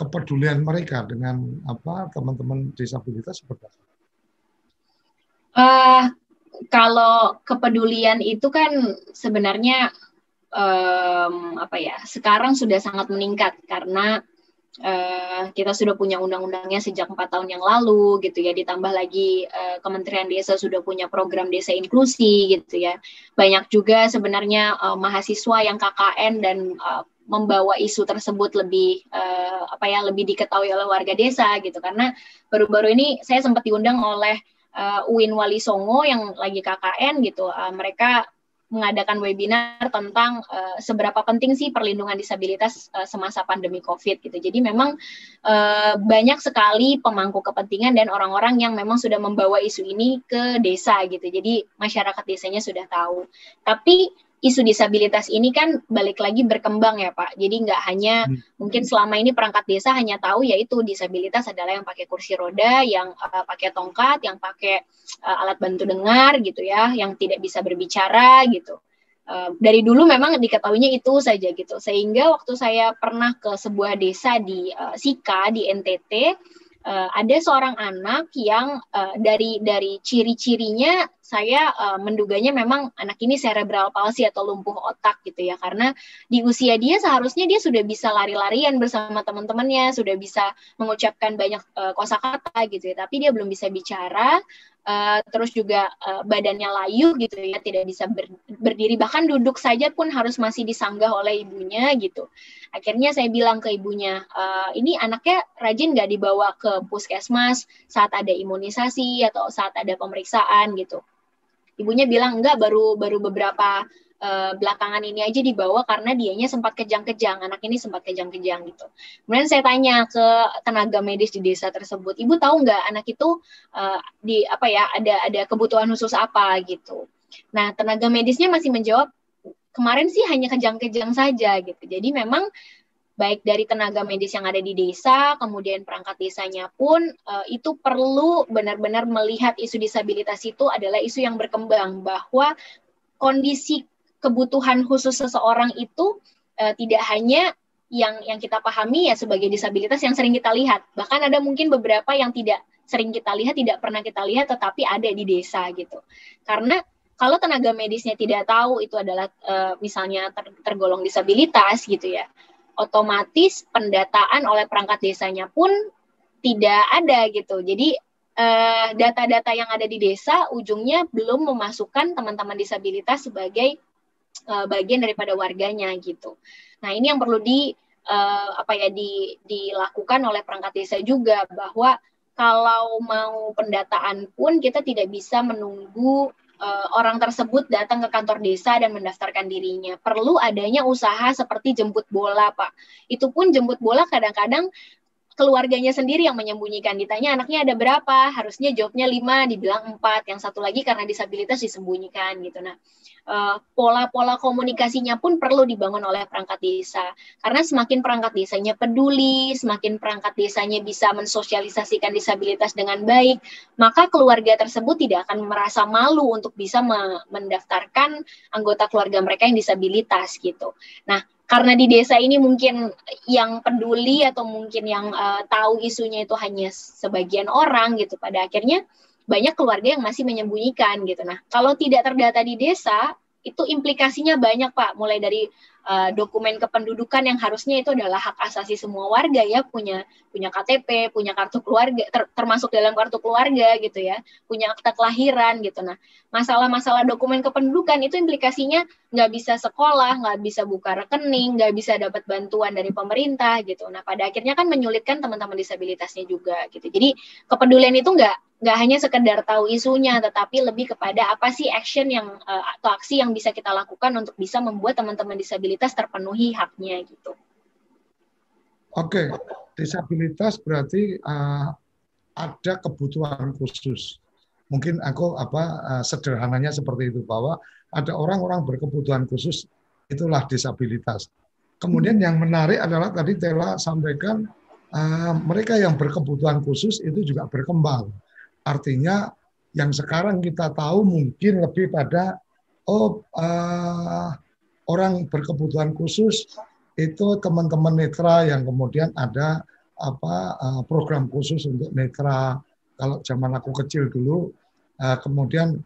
Kepedulian mereka dengan apa teman-teman disabilitas seperti apa? Uh, kalau kepedulian itu kan sebenarnya um, apa ya sekarang sudah sangat meningkat karena Uh, kita sudah punya undang-undangnya sejak empat tahun yang lalu gitu ya ditambah lagi uh, Kementerian Desa sudah punya program desa inklusi gitu ya. Banyak juga sebenarnya uh, mahasiswa yang KKN dan uh, membawa isu tersebut lebih uh, apa ya lebih diketahui oleh warga desa gitu. Karena baru-baru ini saya sempat diundang oleh uh, Uin Wali Songo yang lagi KKN gitu. Uh, mereka mengadakan webinar tentang uh, seberapa penting sih perlindungan disabilitas uh, semasa pandemi COVID gitu. Jadi memang uh, banyak sekali pemangku kepentingan dan orang-orang yang memang sudah membawa isu ini ke desa gitu. Jadi masyarakat desanya sudah tahu. Tapi isu disabilitas ini kan balik lagi berkembang ya Pak. Jadi nggak hanya hmm. mungkin selama ini perangkat desa hanya tahu yaitu disabilitas adalah yang pakai kursi roda, yang uh, pakai tongkat, yang pakai uh, alat bantu dengar gitu ya, yang tidak bisa berbicara gitu. Uh, dari dulu memang diketahuinya itu saja gitu. Sehingga waktu saya pernah ke sebuah desa di uh, Sika di NTT, uh, ada seorang anak yang uh, dari dari ciri-cirinya saya uh, menduganya memang anak ini cerebral palsy atau lumpuh otak gitu ya. Karena di usia dia seharusnya dia sudah bisa lari-larian bersama teman-temannya sudah bisa mengucapkan banyak uh, kosakata gitu ya. Tapi dia belum bisa bicara uh, terus juga uh, badannya layu gitu ya tidak bisa ber, berdiri. Bahkan duduk saja pun harus masih disanggah oleh ibunya gitu. Akhirnya saya bilang ke ibunya uh, ini anaknya rajin nggak dibawa ke puskesmas saat ada imunisasi atau saat ada pemeriksaan gitu? Ibunya bilang enggak baru baru beberapa uh, belakangan ini aja dibawa karena dianya sempat kejang-kejang anak ini sempat kejang-kejang gitu. Kemudian saya tanya ke tenaga medis di desa tersebut ibu tahu nggak anak itu uh, di apa ya ada ada kebutuhan khusus apa? Gitu. Nah tenaga medisnya masih menjawab kemarin sih hanya kejang-kejang saja gitu. Jadi memang baik dari tenaga medis yang ada di desa, kemudian perangkat desanya pun uh, itu perlu benar-benar melihat isu disabilitas itu adalah isu yang berkembang bahwa kondisi kebutuhan khusus seseorang itu uh, tidak hanya yang yang kita pahami ya sebagai disabilitas yang sering kita lihat, bahkan ada mungkin beberapa yang tidak sering kita lihat tidak pernah kita lihat tetapi ada di desa gitu. Karena kalau tenaga medisnya tidak tahu itu adalah uh, misalnya ter, tergolong disabilitas gitu ya otomatis pendataan oleh perangkat desanya pun tidak ada gitu. Jadi eh, data-data yang ada di desa ujungnya belum memasukkan teman-teman disabilitas sebagai uh, bagian daripada warganya gitu nah ini yang perlu di uh, apa ya di, dilakukan oleh perangkat desa juga bahwa kalau mau pendataan pun kita tidak bisa menunggu uh, orang tersebut datang ke kantor desa dan mendaftarkan dirinya. Perlu adanya usaha seperti jemput bola, Pak. Itu pun jemput bola kadang-kadang keluarganya sendiri yang menyembunyikan. Ditanya anaknya ada berapa, harusnya jawabnya lima, dibilang empat. Yang satu lagi karena disabilitas disembunyikan gitu. Nah, eh, pola-pola komunikasinya pun perlu dibangun oleh perangkat desa. Karena semakin perangkat desanya peduli, semakin perangkat desanya bisa mensosialisasikan disabilitas dengan baik, maka keluarga tersebut tidak akan merasa malu untuk bisa mendaftarkan anggota keluarga mereka yang disabilitas gitu. Nah, karena di desa ini mungkin yang peduli atau mungkin yang uh, tahu isunya itu hanya sebagian orang gitu. Pada akhirnya banyak keluarga yang masih menyembunyikan gitu. Nah kalau tidak terdata di desa itu implikasinya banyak Pak, mulai dari uh, dokumen kependudukan yang harusnya itu adalah hak asasi semua warga ya, punya punya KTP, punya kartu keluarga, ter, termasuk dalam kartu keluarga gitu ya, punya akta kelahiran gitu. Nah, masalah-masalah dokumen kependudukan itu implikasinya nggak bisa sekolah, nggak bisa buka rekening, nggak bisa dapat bantuan dari pemerintah gitu. Nah, pada akhirnya kan menyulitkan teman-teman disabilitasnya juga gitu. Jadi kepedulian itu nggak nggak hanya sekedar tahu isunya, tetapi lebih kepada apa sih action yang uh, atau aksi yang bisa kita lakukan untuk bisa membuat teman-teman disabilitas terpenuhi haknya gitu. Oke, disabilitas berarti uh, ada kebutuhan khusus. Mungkin aku apa uh, sederhananya seperti itu bahwa ada orang-orang berkebutuhan khusus itulah disabilitas. Kemudian yang menarik adalah tadi Tela sampaikan uh, mereka yang berkebutuhan khusus itu juga berkembang Artinya yang sekarang kita tahu mungkin lebih pada oh uh, orang berkebutuhan khusus itu teman-teman netra yang kemudian ada apa uh, program khusus untuk netra kalau zaman aku kecil dulu uh, kemudian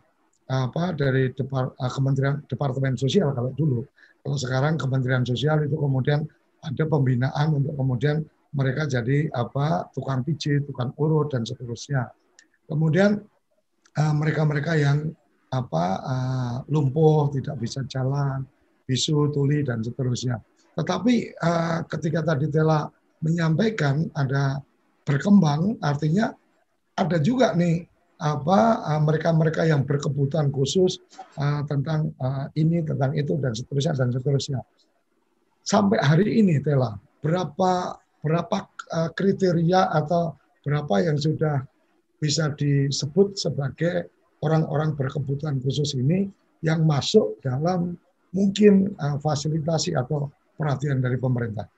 apa dari Depar, uh, Kementerian Departemen Sosial kalau dulu kalau sekarang Kementerian Sosial itu kemudian ada pembinaan untuk kemudian mereka jadi apa tukang pijit, tukang urut dan seterusnya. Kemudian eh, mereka-mereka yang apa uh, lumpuh, tidak bisa jalan, bisu, tuli dan seterusnya. Tetapi uh, ketika tadi Tela menyampaikan ada berkembang, artinya ada juga nih apa mereka-mereka uh, yang berkebutuhan khusus uh, tentang uh, ini, tentang itu dan seterusnya dan seterusnya. Sampai hari ini Tela, berapa berapa uh, kriteria atau berapa yang sudah bisa disebut sebagai orang-orang berkebutuhan khusus ini yang masuk dalam mungkin uh, fasilitasi atau perhatian dari pemerintah.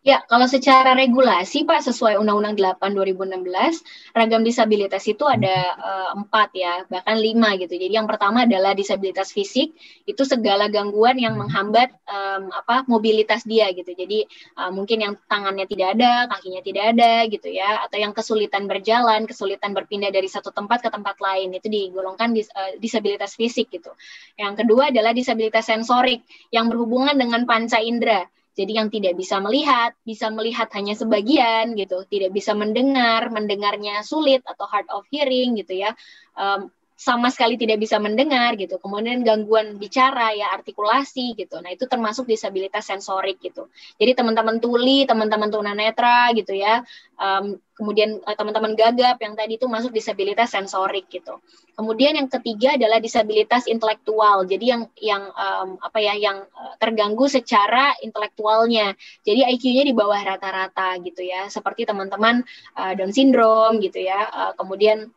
Ya, kalau secara regulasi Pak sesuai Undang-Undang 8 2016 ragam disabilitas itu ada uh, empat ya, bahkan lima gitu. Jadi yang pertama adalah disabilitas fisik, itu segala gangguan yang hmm. menghambat um, apa mobilitas dia gitu. Jadi uh, mungkin yang tangannya tidak ada, kakinya tidak ada gitu ya, atau yang kesulitan berjalan, kesulitan berpindah dari satu tempat ke tempat lain itu digolongkan dis, uh, disabilitas fisik gitu. Yang kedua adalah disabilitas sensorik yang berhubungan dengan panca indera jadi yang tidak bisa melihat, bisa melihat hanya sebagian gitu, tidak bisa mendengar, mendengarnya sulit atau hard of hearing gitu ya. Um, sama sekali tidak bisa mendengar gitu. Kemudian gangguan bicara ya artikulasi gitu. Nah, itu termasuk disabilitas sensorik gitu. Jadi teman-teman tuli, teman-teman tunanetra gitu ya. Um, kemudian uh, teman-teman gagap yang tadi itu masuk disabilitas sensorik gitu. Kemudian yang ketiga adalah disabilitas intelektual. Jadi yang yang um, apa ya yang uh, terganggu secara intelektualnya. Jadi IQ-nya di bawah rata-rata gitu ya. Seperti teman-teman uh, Down syndrome gitu ya. Uh, kemudian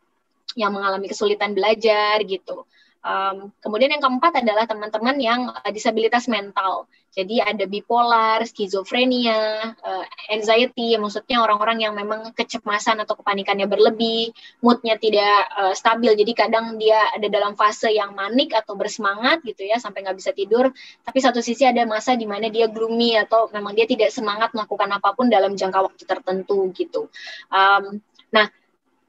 yang mengalami kesulitan belajar gitu. Um, kemudian yang keempat adalah teman-teman yang uh, disabilitas mental. Jadi ada bipolar, skizofrenia, uh, anxiety, maksudnya orang-orang yang memang kecemasan atau kepanikannya berlebih, moodnya tidak uh, stabil. Jadi kadang dia ada dalam fase yang manik atau bersemangat gitu ya, sampai nggak bisa tidur. Tapi satu sisi ada masa di mana dia gloomy atau memang dia tidak semangat melakukan apa pun dalam jangka waktu tertentu gitu. Um, nah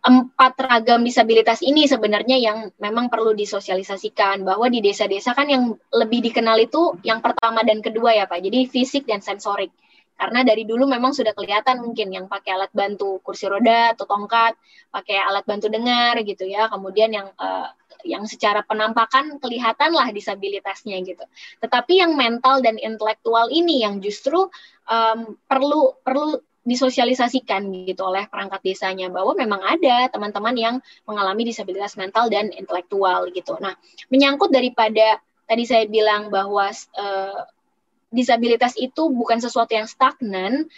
empat ragam disabilitas ini sebenarnya yang memang perlu disosialisasikan bahwa di desa-desa kan yang lebih dikenal itu yang pertama dan kedua ya Pak. Jadi fisik dan sensorik. Karena dari dulu memang sudah kelihatan mungkin yang pakai alat bantu kursi roda atau tongkat, pakai alat bantu dengar gitu ya. Kemudian yang uh, yang secara penampakan kelihatanlah disabilitasnya gitu. Tetapi yang mental dan intelektual ini yang justru um, perlu perlu disosialisasikan gitu oleh perangkat desanya bahwa memang ada teman-teman yang mengalami disabilitas mental dan intelektual gitu. Nah, menyangkut daripada tadi saya bilang bahwa uh, disabilitas itu bukan sesuatu yang stagnan,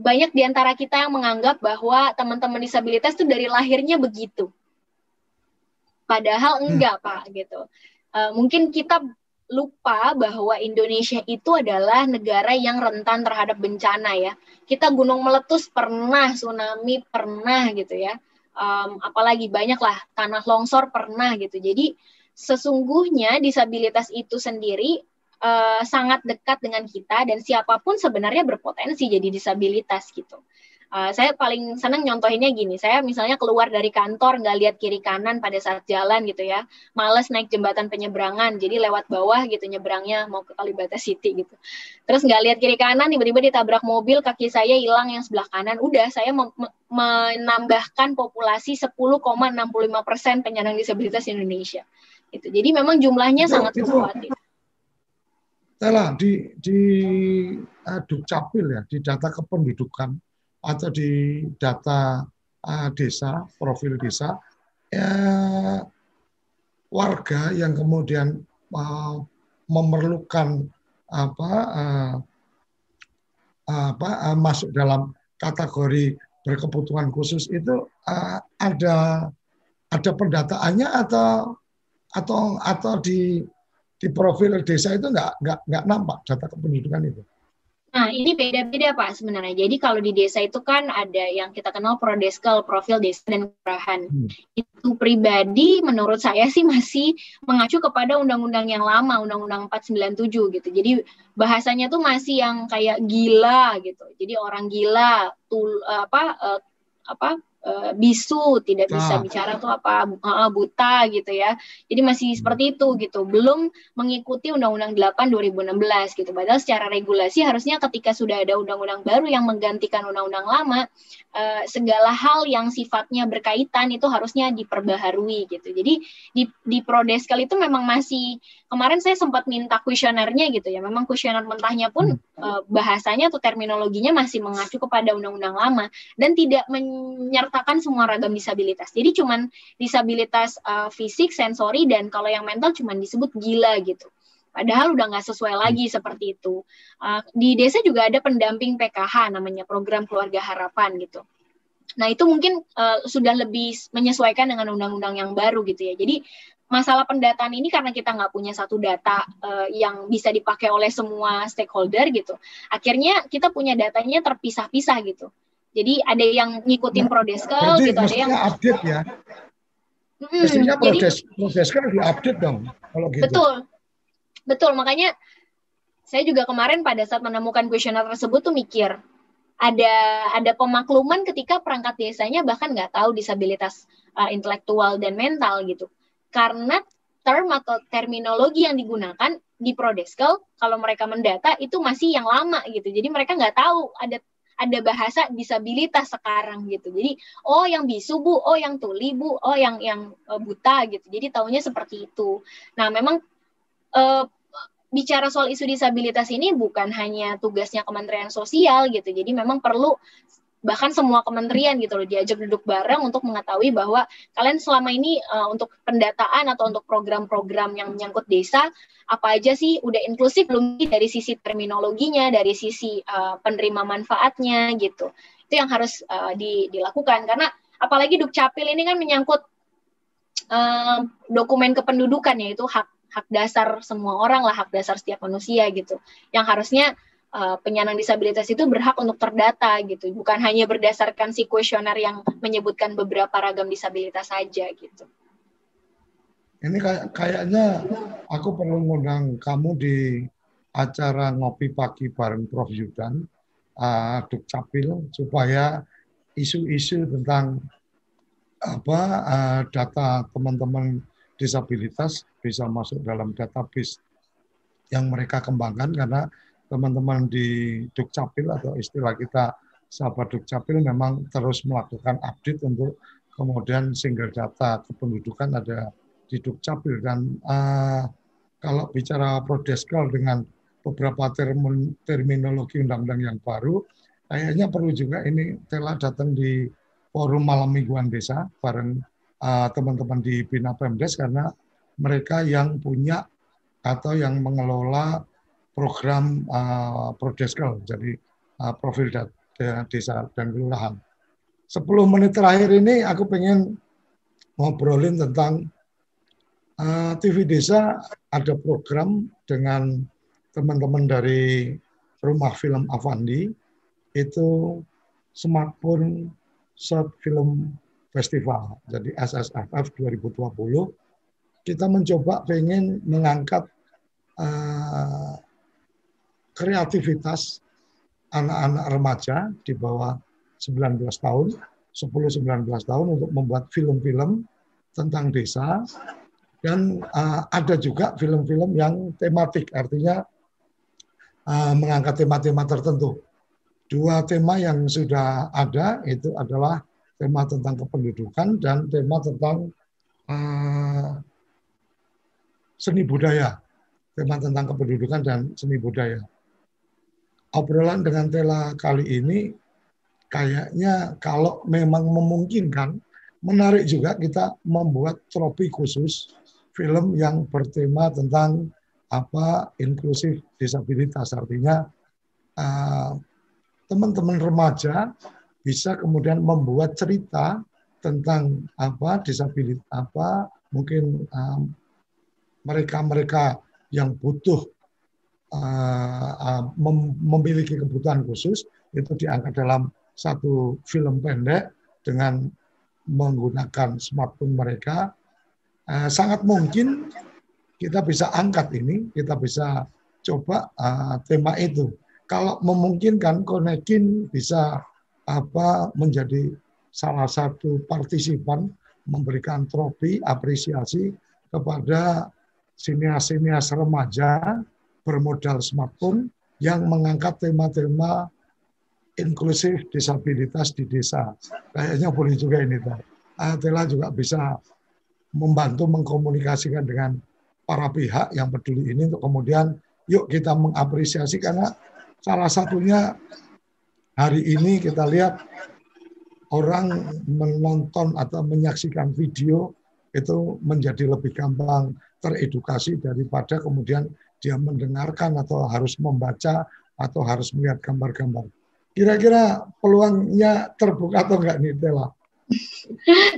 banyak di antara kita yang menganggap bahwa teman-teman disabilitas itu dari lahirnya begitu. Padahal hmm. enggak, hmm. Pak, gitu. Uh, mungkin kita lupa bahwa Indonesia itu adalah negara yang rentan terhadap bencana ya. Kita gunung meletus pernah, tsunami pernah gitu ya. Um, apalagi banyaklah tanah longsor pernah gitu. Jadi sesungguhnya disabilitas itu sendiri uh, sangat dekat dengan kita dan siapa pun sebenarnya berpotensi jadi disabilitas gitu. Uh, saya paling senang nyontohinnya gini, saya misalnya keluar dari kantor nggak lihat kiri kanan pada saat jalan gitu ya, males naik jembatan penyeberangan, jadi lewat bawah gitu nyebrangnya mau ke Kalibata City gitu. Terus nggak lihat kiri kanan, tiba-tiba ditabrak mobil, kaki saya hilang yang sebelah kanan, udah saya menambahkan populasi 10,65 persen penyandang disabilitas Indonesia. Gitu. Jadi memang jumlahnya itu, sangat fluktuatif. Telah di di uh, Dukcapil ya, di data kependudukan atau di data uh, desa, profil desa, ya, warga yang kemudian uh, memerlukan apa uh, apa uh, masuk dalam kategori berkebutuhan khusus itu uh, ada ada pendataannya atau atau atau di di profil desa itu nggak nggak nggak nampak data kependudukan itu. Nah, ini beda-beda Pak sebenarnya. Jadi kalau di desa itu kan ada yang kita kenal prodeskal, profil desa dan kelurahan. Hmm. Itu pribadi menurut saya sih masih mengacu kepada undang-undang yang lama, Undang-Undang 497 gitu. Jadi bahasanya tuh masih yang kayak gila gitu. Jadi orang gila, tul apa uh, apa uh, bisu, tidak bisa ah. bicara tuh apa uh, buta gitu ya. Jadi masih hmm. seperti itu gitu. Belum mengikuti Undang-Undang 8 2016 gitu. Padahal secara regulasi harusnya ketika sudah ada undang-undang baru yang menggantikan undang-undang lama, uh, segala hal yang sifatnya berkaitan itu harusnya diperbaharui gitu. Jadi di di Prodeskal itu memang masih kemarin saya sempat minta kuesionernya gitu ya. Memang kuesioner mentahnya pun uh, bahasanya atau terminologinya masih mengacu kepada undang-undang lama dan tidak menyertakan menyertakan semua ragam disabilitas. Jadi cuman disabilitas uh, fisik, sensori, dan kalau yang mental cuman disebut gila gitu. Padahal udah nggak sesuai lagi seperti itu. Uh, di desa juga ada pendamping PKH namanya program keluarga harapan gitu. Nah itu mungkin uh, sudah lebih menyesuaikan dengan undang-undang yang baru gitu ya. Jadi masalah pendataan ini karena kita nggak punya satu data uh, yang bisa dipakai oleh semua stakeholder gitu. Akhirnya kita punya datanya terpisah-pisah gitu. Jadi ada yang ngikutin nah, Prodeskel gitu, ada yang update ya. Hmm, mestinya Prodes, Prodeskel update dong kalau gitu. Betul. Betul, makanya saya juga kemarin pada saat menemukan kuesioner tersebut tuh mikir ada ada pemakluman ketika perangkat desanya bahkan nggak tahu disabilitas uh, intelektual dan mental gitu. Karena term atau terminologi yang digunakan di Prodeskel kalau mereka mendata itu masih yang lama gitu. Jadi mereka nggak tahu ada ada bahasa disabilitas sekarang gitu. Jadi oh yang bisu Bu, oh yang tuli Bu, oh yang yang uh, buta gitu. Jadi tahunya seperti itu. Nah, memang uh, bicara soal isu disabilitas ini bukan hanya tugasnya Kementerian Sosial gitu. Jadi memang perlu bahkan semua kementerian gitu loh diajak duduk bareng untuk mengetahui bahwa kalian selama ini uh, untuk pendataan atau untuk program-program yang menyangkut desa apa aja sih udah inklusif belum dari sisi terminologinya dari sisi uh, penerima manfaatnya gitu. Itu yang harus uh, di, dilakukan. Karena apalagi dukcapil ini kan menyangkut uh, dokumen kependudukan yaitu hak hak dasar semua orang lah hak dasar setiap manusia gitu. Yang harusnya uh, penyandang disabilitas itu berhak untuk terdata gitu, bukan hanya berdasarkan si kuesioner yang menyebutkan beberapa ragam disabilitas saja gitu. Ini kayak, kayaknya aku perlu ngundang kamu di acara ngopi pagi bareng Prof Yudan, uh, Dukcapil, supaya isu-isu tentang apa uh, data teman-teman disabilitas bisa masuk dalam database yang mereka kembangkan karena teman-teman di Dukcapil atau istilah kita sahabat Dukcapil memang terus melakukan update untuk kemudian single data kependudukan ada di Dukcapil. Dan uh, kalau bicara prodeskal dengan beberapa term terminologi undang-undang yang baru, kayaknya perlu juga ini telah datang di forum malam mingguan desa bareng uh, teman-teman di Bina Pemdes karena mereka yang punya atau yang mengelola program uh, Prodeskal, jadi uh, profil desa dan kelurahan. 10 menit terakhir ini aku pengen ngobrolin tentang uh, TV Desa ada program dengan teman-teman dari Rumah Film Avandi itu smartphone short film festival. Jadi SSFF 2020 kita mencoba pengen mengangkat uh, kreativitas anak-anak remaja di bawah 19 tahun, 10-19 tahun untuk membuat film-film tentang desa dan uh, ada juga film-film yang tematik, artinya uh, mengangkat tema-tema tertentu. Dua tema yang sudah ada itu adalah tema tentang kependudukan dan tema tentang uh, seni budaya. Tema tentang kependudukan dan seni budaya. Obrolan dengan Tela kali ini kayaknya kalau memang memungkinkan, menarik juga kita membuat tropi khusus film yang bertema tentang apa inklusif disabilitas. Artinya eh, teman-teman remaja bisa kemudian membuat cerita tentang apa disabilitas apa mungkin mereka mereka-mereka yang butuh uh, uh, mem memiliki kebutuhan khusus itu diangkat dalam satu film pendek dengan menggunakan smartphone mereka Eh, sangat mungkin kita bisa angkat ini, kita bisa coba uh, tema itu. Kalau memungkinkan, Konekin bisa apa menjadi salah satu partisipan memberikan trofi apresiasi kepada sinias-sinias remaja bermodal smartphone yang mengangkat tema-tema inklusif disabilitas di desa. Kayaknya boleh juga ini. Tela juga bisa membantu mengkomunikasikan dengan para pihak yang peduli ini untuk kemudian yuk kita mengapresiasi karena salah satunya hari ini kita lihat orang menonton atau menyaksikan video itu menjadi lebih gampang teredukasi daripada kemudian dia mendengarkan atau harus membaca atau harus melihat gambar-gambar. Kira-kira peluangnya terbuka atau enggak nih Tela?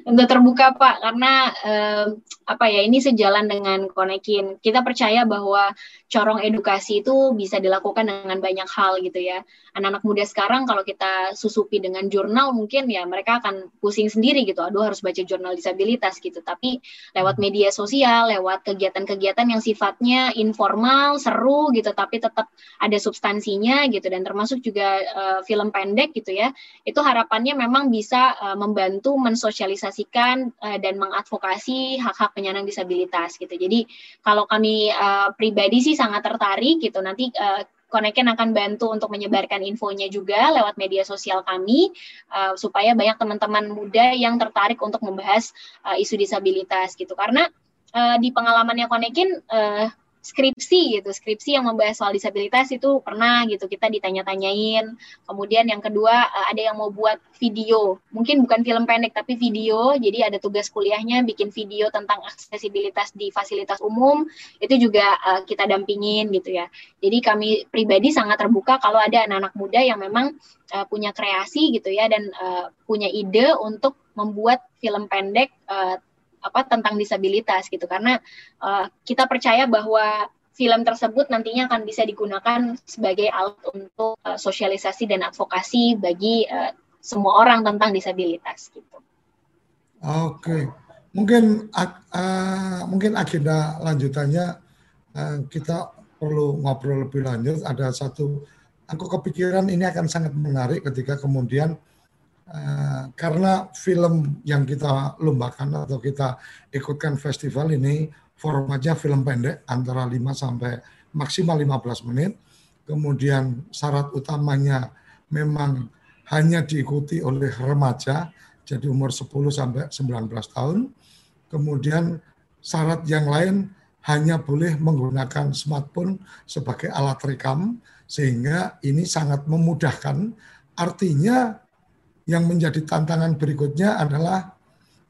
Tentu terbuka Pak, karena eh, apa ya ini sejalan dengan Konekin. Kita percaya bahwa corong edukasi itu bisa dilakukan dengan banyak hal gitu ya. Anak-anak muda sekarang kalau kita susupi dengan jurnal mungkin ya mereka akan pusing sendiri gitu. Aduh harus baca jurnal disabilitas gitu. Tapi lewat media sosial, lewat kegiatan-kegiatan yang sifatnya informal, seru gitu, tapi tetap ada substansinya gitu dan termasuk juga uh, film pendek gitu ya. Itu harapannya memang bisa uh, membantu mensosialisasikan uh, dan mengadvokasi hak-hak penyandang disabilitas gitu. Jadi kalau kami uh, pribadi sih sangat tertarik gitu. Nanti uh, Koneken akan bantu untuk menyebarkan infonya juga lewat media sosial kami uh, supaya banyak teman-teman muda yang tertarik untuk membahas uh, isu disabilitas gitu. Karena uh, di pengalamannya Konekin uh, skripsi gitu. Skripsi yang membahas soal disabilitas itu pernah gitu kita ditanya-tanyain. Kemudian yang kedua eh, ada yang mau buat video. Mungkin bukan film pendek tapi video. Jadi ada tugas kuliahnya bikin video tentang aksesibilitas di fasilitas umum. Itu juga uh, kita dampingin gitu ya. Jadi kami pribadi sangat terbuka kalau ada anak-anak muda yang memang uh, punya kreasi gitu ya dan punya ide untuk membuat film pendek apa tentang disabilitas gitu karena uh, kita percaya bahwa film tersebut nantinya akan bisa digunakan sebagai alat untuk uh, sosialisasi dan advokasi bagi uh, semua orang tentang disabilitas gitu. Oke, mungkin uh, mungkin agenda lanjutannya uh, kita perlu ngobrol lebih lanjut. Ada satu, aku kepikiran ini akan sangat menarik ketika kemudian Uh, karena film yang kita lombakan atau kita ikutkan festival ini formatnya film pendek antara 5 sampai maksimal 15 menit. Kemudian syarat utamanya memang hanya diikuti oleh remaja, jadi umur 10 sampai 19 tahun. Kemudian syarat yang lain hanya boleh menggunakan smartphone sebagai alat rekam sehingga ini sangat memudahkan. Artinya yang menjadi tantangan berikutnya adalah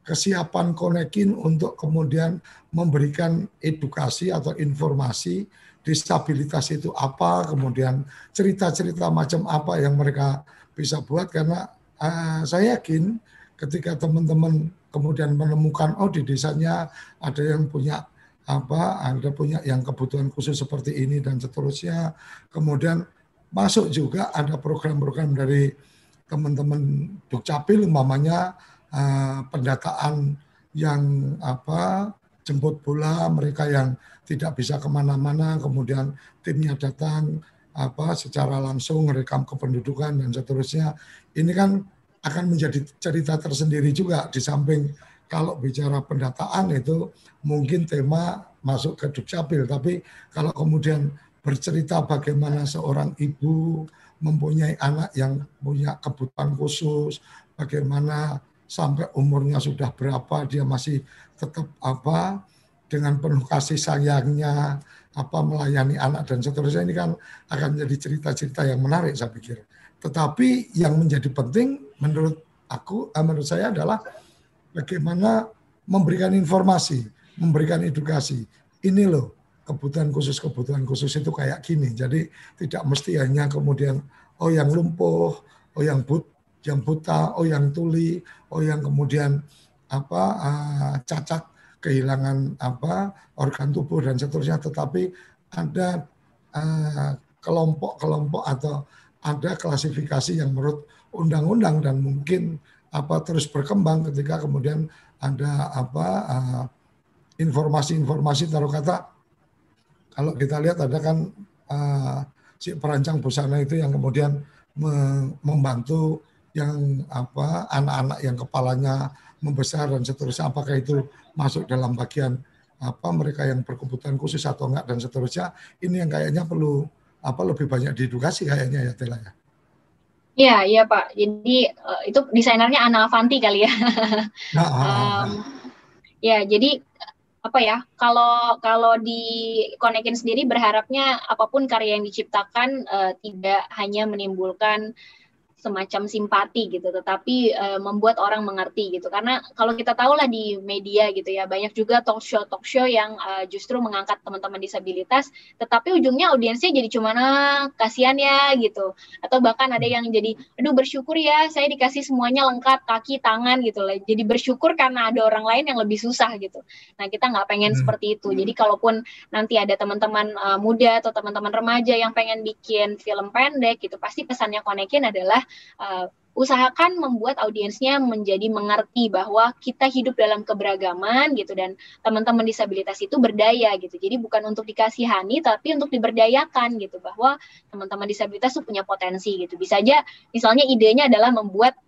kesiapan konekin untuk kemudian memberikan edukasi atau informasi disabilitas itu apa, kemudian cerita-cerita macam apa yang mereka bisa buat. Karena uh, saya yakin ketika teman-teman kemudian menemukan oh di desanya ada yang punya apa ada punya yang kebutuhan khusus seperti ini dan seterusnya kemudian masuk juga ada program-program dari teman-teman Dukcapil umpamanya uh, pendataan yang apa jemput bola mereka yang tidak bisa ke mana-mana kemudian timnya datang apa secara langsung merekam kependudukan dan seterusnya. Ini kan akan menjadi cerita tersendiri juga di samping kalau bicara pendataan itu mungkin tema masuk ke Dukcapil. Tapi kalau kemudian bercerita bagaimana seorang ibu mempunyai anak yang punya kebutuhan khusus bagaimana sampai umurnya sudah berapa dia masih tetap apa dengan penuh kasih sayangnya apa melayani anak dan seterusnya ini kan akan menjadi cerita-cerita yang menarik saya pikir. Tetapi yang menjadi penting menurut aku eh, menurut saya adalah bagaimana memberikan informasi, memberikan edukasi. Ini loh kebutuhan khusus kebutuhan khusus itu kayak gini. Jadi tidak mesti hanya kemudian oh yang lumpuh, oh yang but yang buta, oh yang tuli, oh yang kemudian apa uh, cacat kehilangan apa organ tubuh dan seterusnya, tetapi ada eh, kelompok-kelompok uh, atau ada klasifikasi yang menurut undang-undang dan mungkin apa terus berkembang ketika kemudian ada apa uh, informasi-informasi taruh kata kalau kita lihat ada kan uh, si perancang busana itu yang kemudian membantu yang apa anak-anak yang kepalanya membesar dan seterusnya apakah itu masuk dalam bagian apa mereka yang berkebutuhan khusus atau enggak dan seterusnya ini yang kayaknya perlu apa lebih banyak diedukasi kayaknya ya Tela ya. Iya, iya Pak. Jadi uh, itu desainernya Ana Avanti kali ya. Nah, um, ya, jadi apa ya? Kalau kalau di Konekin sendiri berharapnya apa pun karya yang diciptakan uh, tidak hanya menimbulkan semacam simpati gitu, tetapi uh, membuat orang mengerti gitu. Karena kalau kita tahu lah di media gitu ya, banyak juga talk show talk show yang uh, justru mengangkat teman-teman disabilitas, tetapi ujungnya audiensnya jadi cuma nah, kasihan ya gitu. Atau bahkan ada yang jadi, aduh bersyukur ya saya dikasih semuanya lengkap kaki tangan gitu lah. Jadi bersyukur karena ada orang lain yang lebih susah gitu. Nah kita nggak pengen hmm. seperti itu. Jadi kalaupun nanti ada teman-teman uh, muda atau teman-teman remaja yang pengen bikin film pendek gitu, pasti pesannya konekin adalah uh, usahakan membuat audiensnya menjadi mengerti bahwa kita hidup dalam keberagaman gitu dan teman-teman disabilitas itu berdaya gitu. Jadi bukan untuk dikasihani tapi untuk diberdayakan gitu bahwa teman-teman disabilitas itu punya potensi gitu. Bisa aja misalnya idenya adalah membuat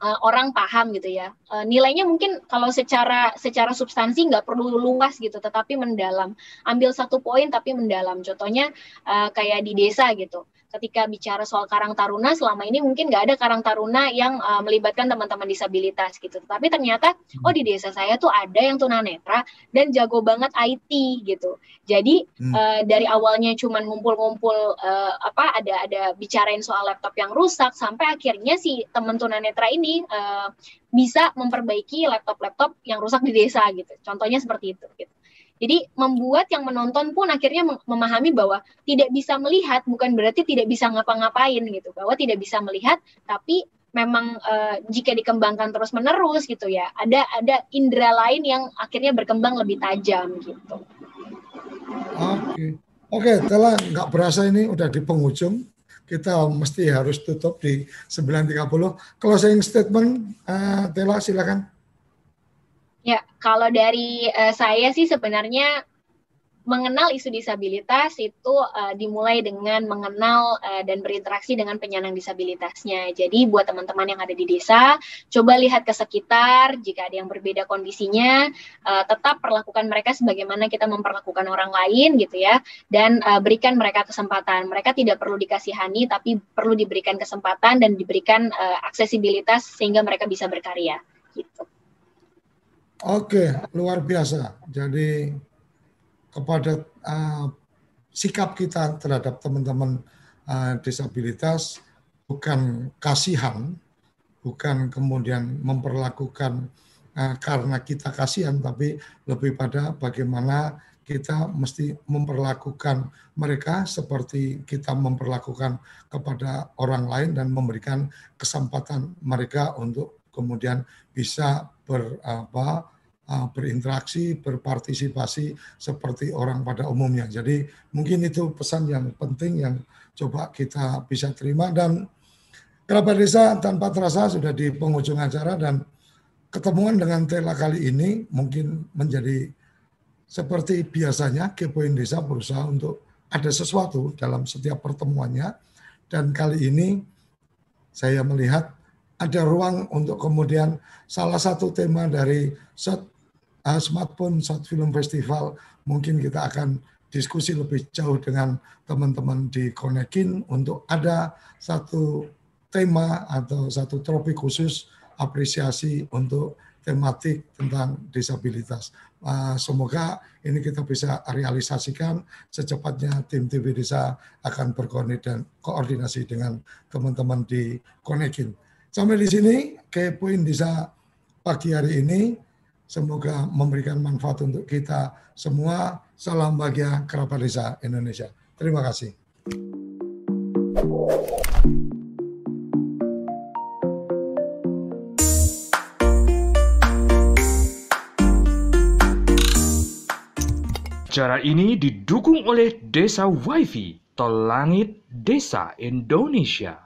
uh, orang paham gitu ya. Uh, nilainya mungkin kalau secara secara substansi nggak perlu luas gitu, tetapi mendalam. Ambil satu poin tapi mendalam. Contohnya uh, kayak di desa gitu ketika bicara soal Karang Taruna selama ini mungkin nggak ada Karang Taruna yang uh, melibatkan teman-teman disabilitas gitu. Tapi ternyata oh di desa saya tuh ada yang tunanetra dan jago banget IT gitu. Jadi hmm. uh, dari awalnya cuman ngumpul-ngumpul uh, apa ada ada bicarain soal laptop yang rusak sampai akhirnya si teman tunanetra ini uh, bisa memperbaiki laptop-laptop yang rusak di desa gitu. Contohnya seperti itu gitu. Jadi membuat yang menonton pun akhirnya memahami bahwa tidak bisa melihat bukan berarti tidak bisa ngapa-ngapain gitu, bahwa tidak bisa melihat tapi memang uh, jika dikembangkan terus menerus gitu ya, ada ada indera lain yang akhirnya berkembang lebih tajam gitu. Oke, oke, telah nggak berasa ini udah di penghujung. Kita mesti harus tutup di 9.30. Closing statement, uh, Tela silakan. Ya, kalau dari uh, saya sih sebenarnya mengenal isu disabilitas itu uh, dimulai dengan mengenal uh, dan berinteraksi dengan penyandang disabilitasnya. Jadi buat teman-teman yang ada di desa, coba lihat ke sekitar jika ada yang berbeda kondisinya, uh, tetap perlakukan mereka sebagaimana kita memperlakukan orang lain gitu ya, dan uh, berikan mereka kesempatan. Mereka tidak perlu dikasihani, tapi perlu diberikan kesempatan dan diberikan uh, aksesibilitas sehingga mereka bisa berkarya. Gitu. Oke, luar biasa. Jadi kepada uh, sikap kita terhadap teman-teman uh, disabilitas bukan kasihan, bukan kemudian memperlakukan uh, karena kita kasihan, tapi lebih pada bagaimana kita mesti memperlakukan mereka seperti kita memperlakukan kepada orang lain dan memberikan kesempatan mereka untuk kemudian bisa ber, apa, uh, berinteraksi, berpartisipasi seperti orang pada umumnya. Jadi mungkin itu pesan yang penting yang coba kita bisa terima dan kerabat desa tanpa terasa sudah di penghujung acara dan ketemuan dengan Tela kali ini mungkin menjadi seperti biasanya Kepoin Desa berusaha untuk ada sesuatu dalam setiap pertemuannya dan kali ini saya melihat ada ruang untuk kemudian salah satu tema dari uh, smartphone short film festival mungkin kita akan diskusi lebih jauh dengan teman-teman di Konekin untuk ada satu tema atau satu topik khusus apresiasi untuk tematik tentang disabilitas. Uh, semoga ini kita bisa realisasikan secepatnya tim TV Desa akan berkoordinasi dengan teman-teman di Konekin. Sampai di sini ke poin Desa pagi hari ini. Semoga memberikan manfaat untuk kita semua. Salam bahagia kerabat desa Indonesia. Terima kasih. Cara ini didukung oleh Desa WiFi Tol Langit Desa Indonesia.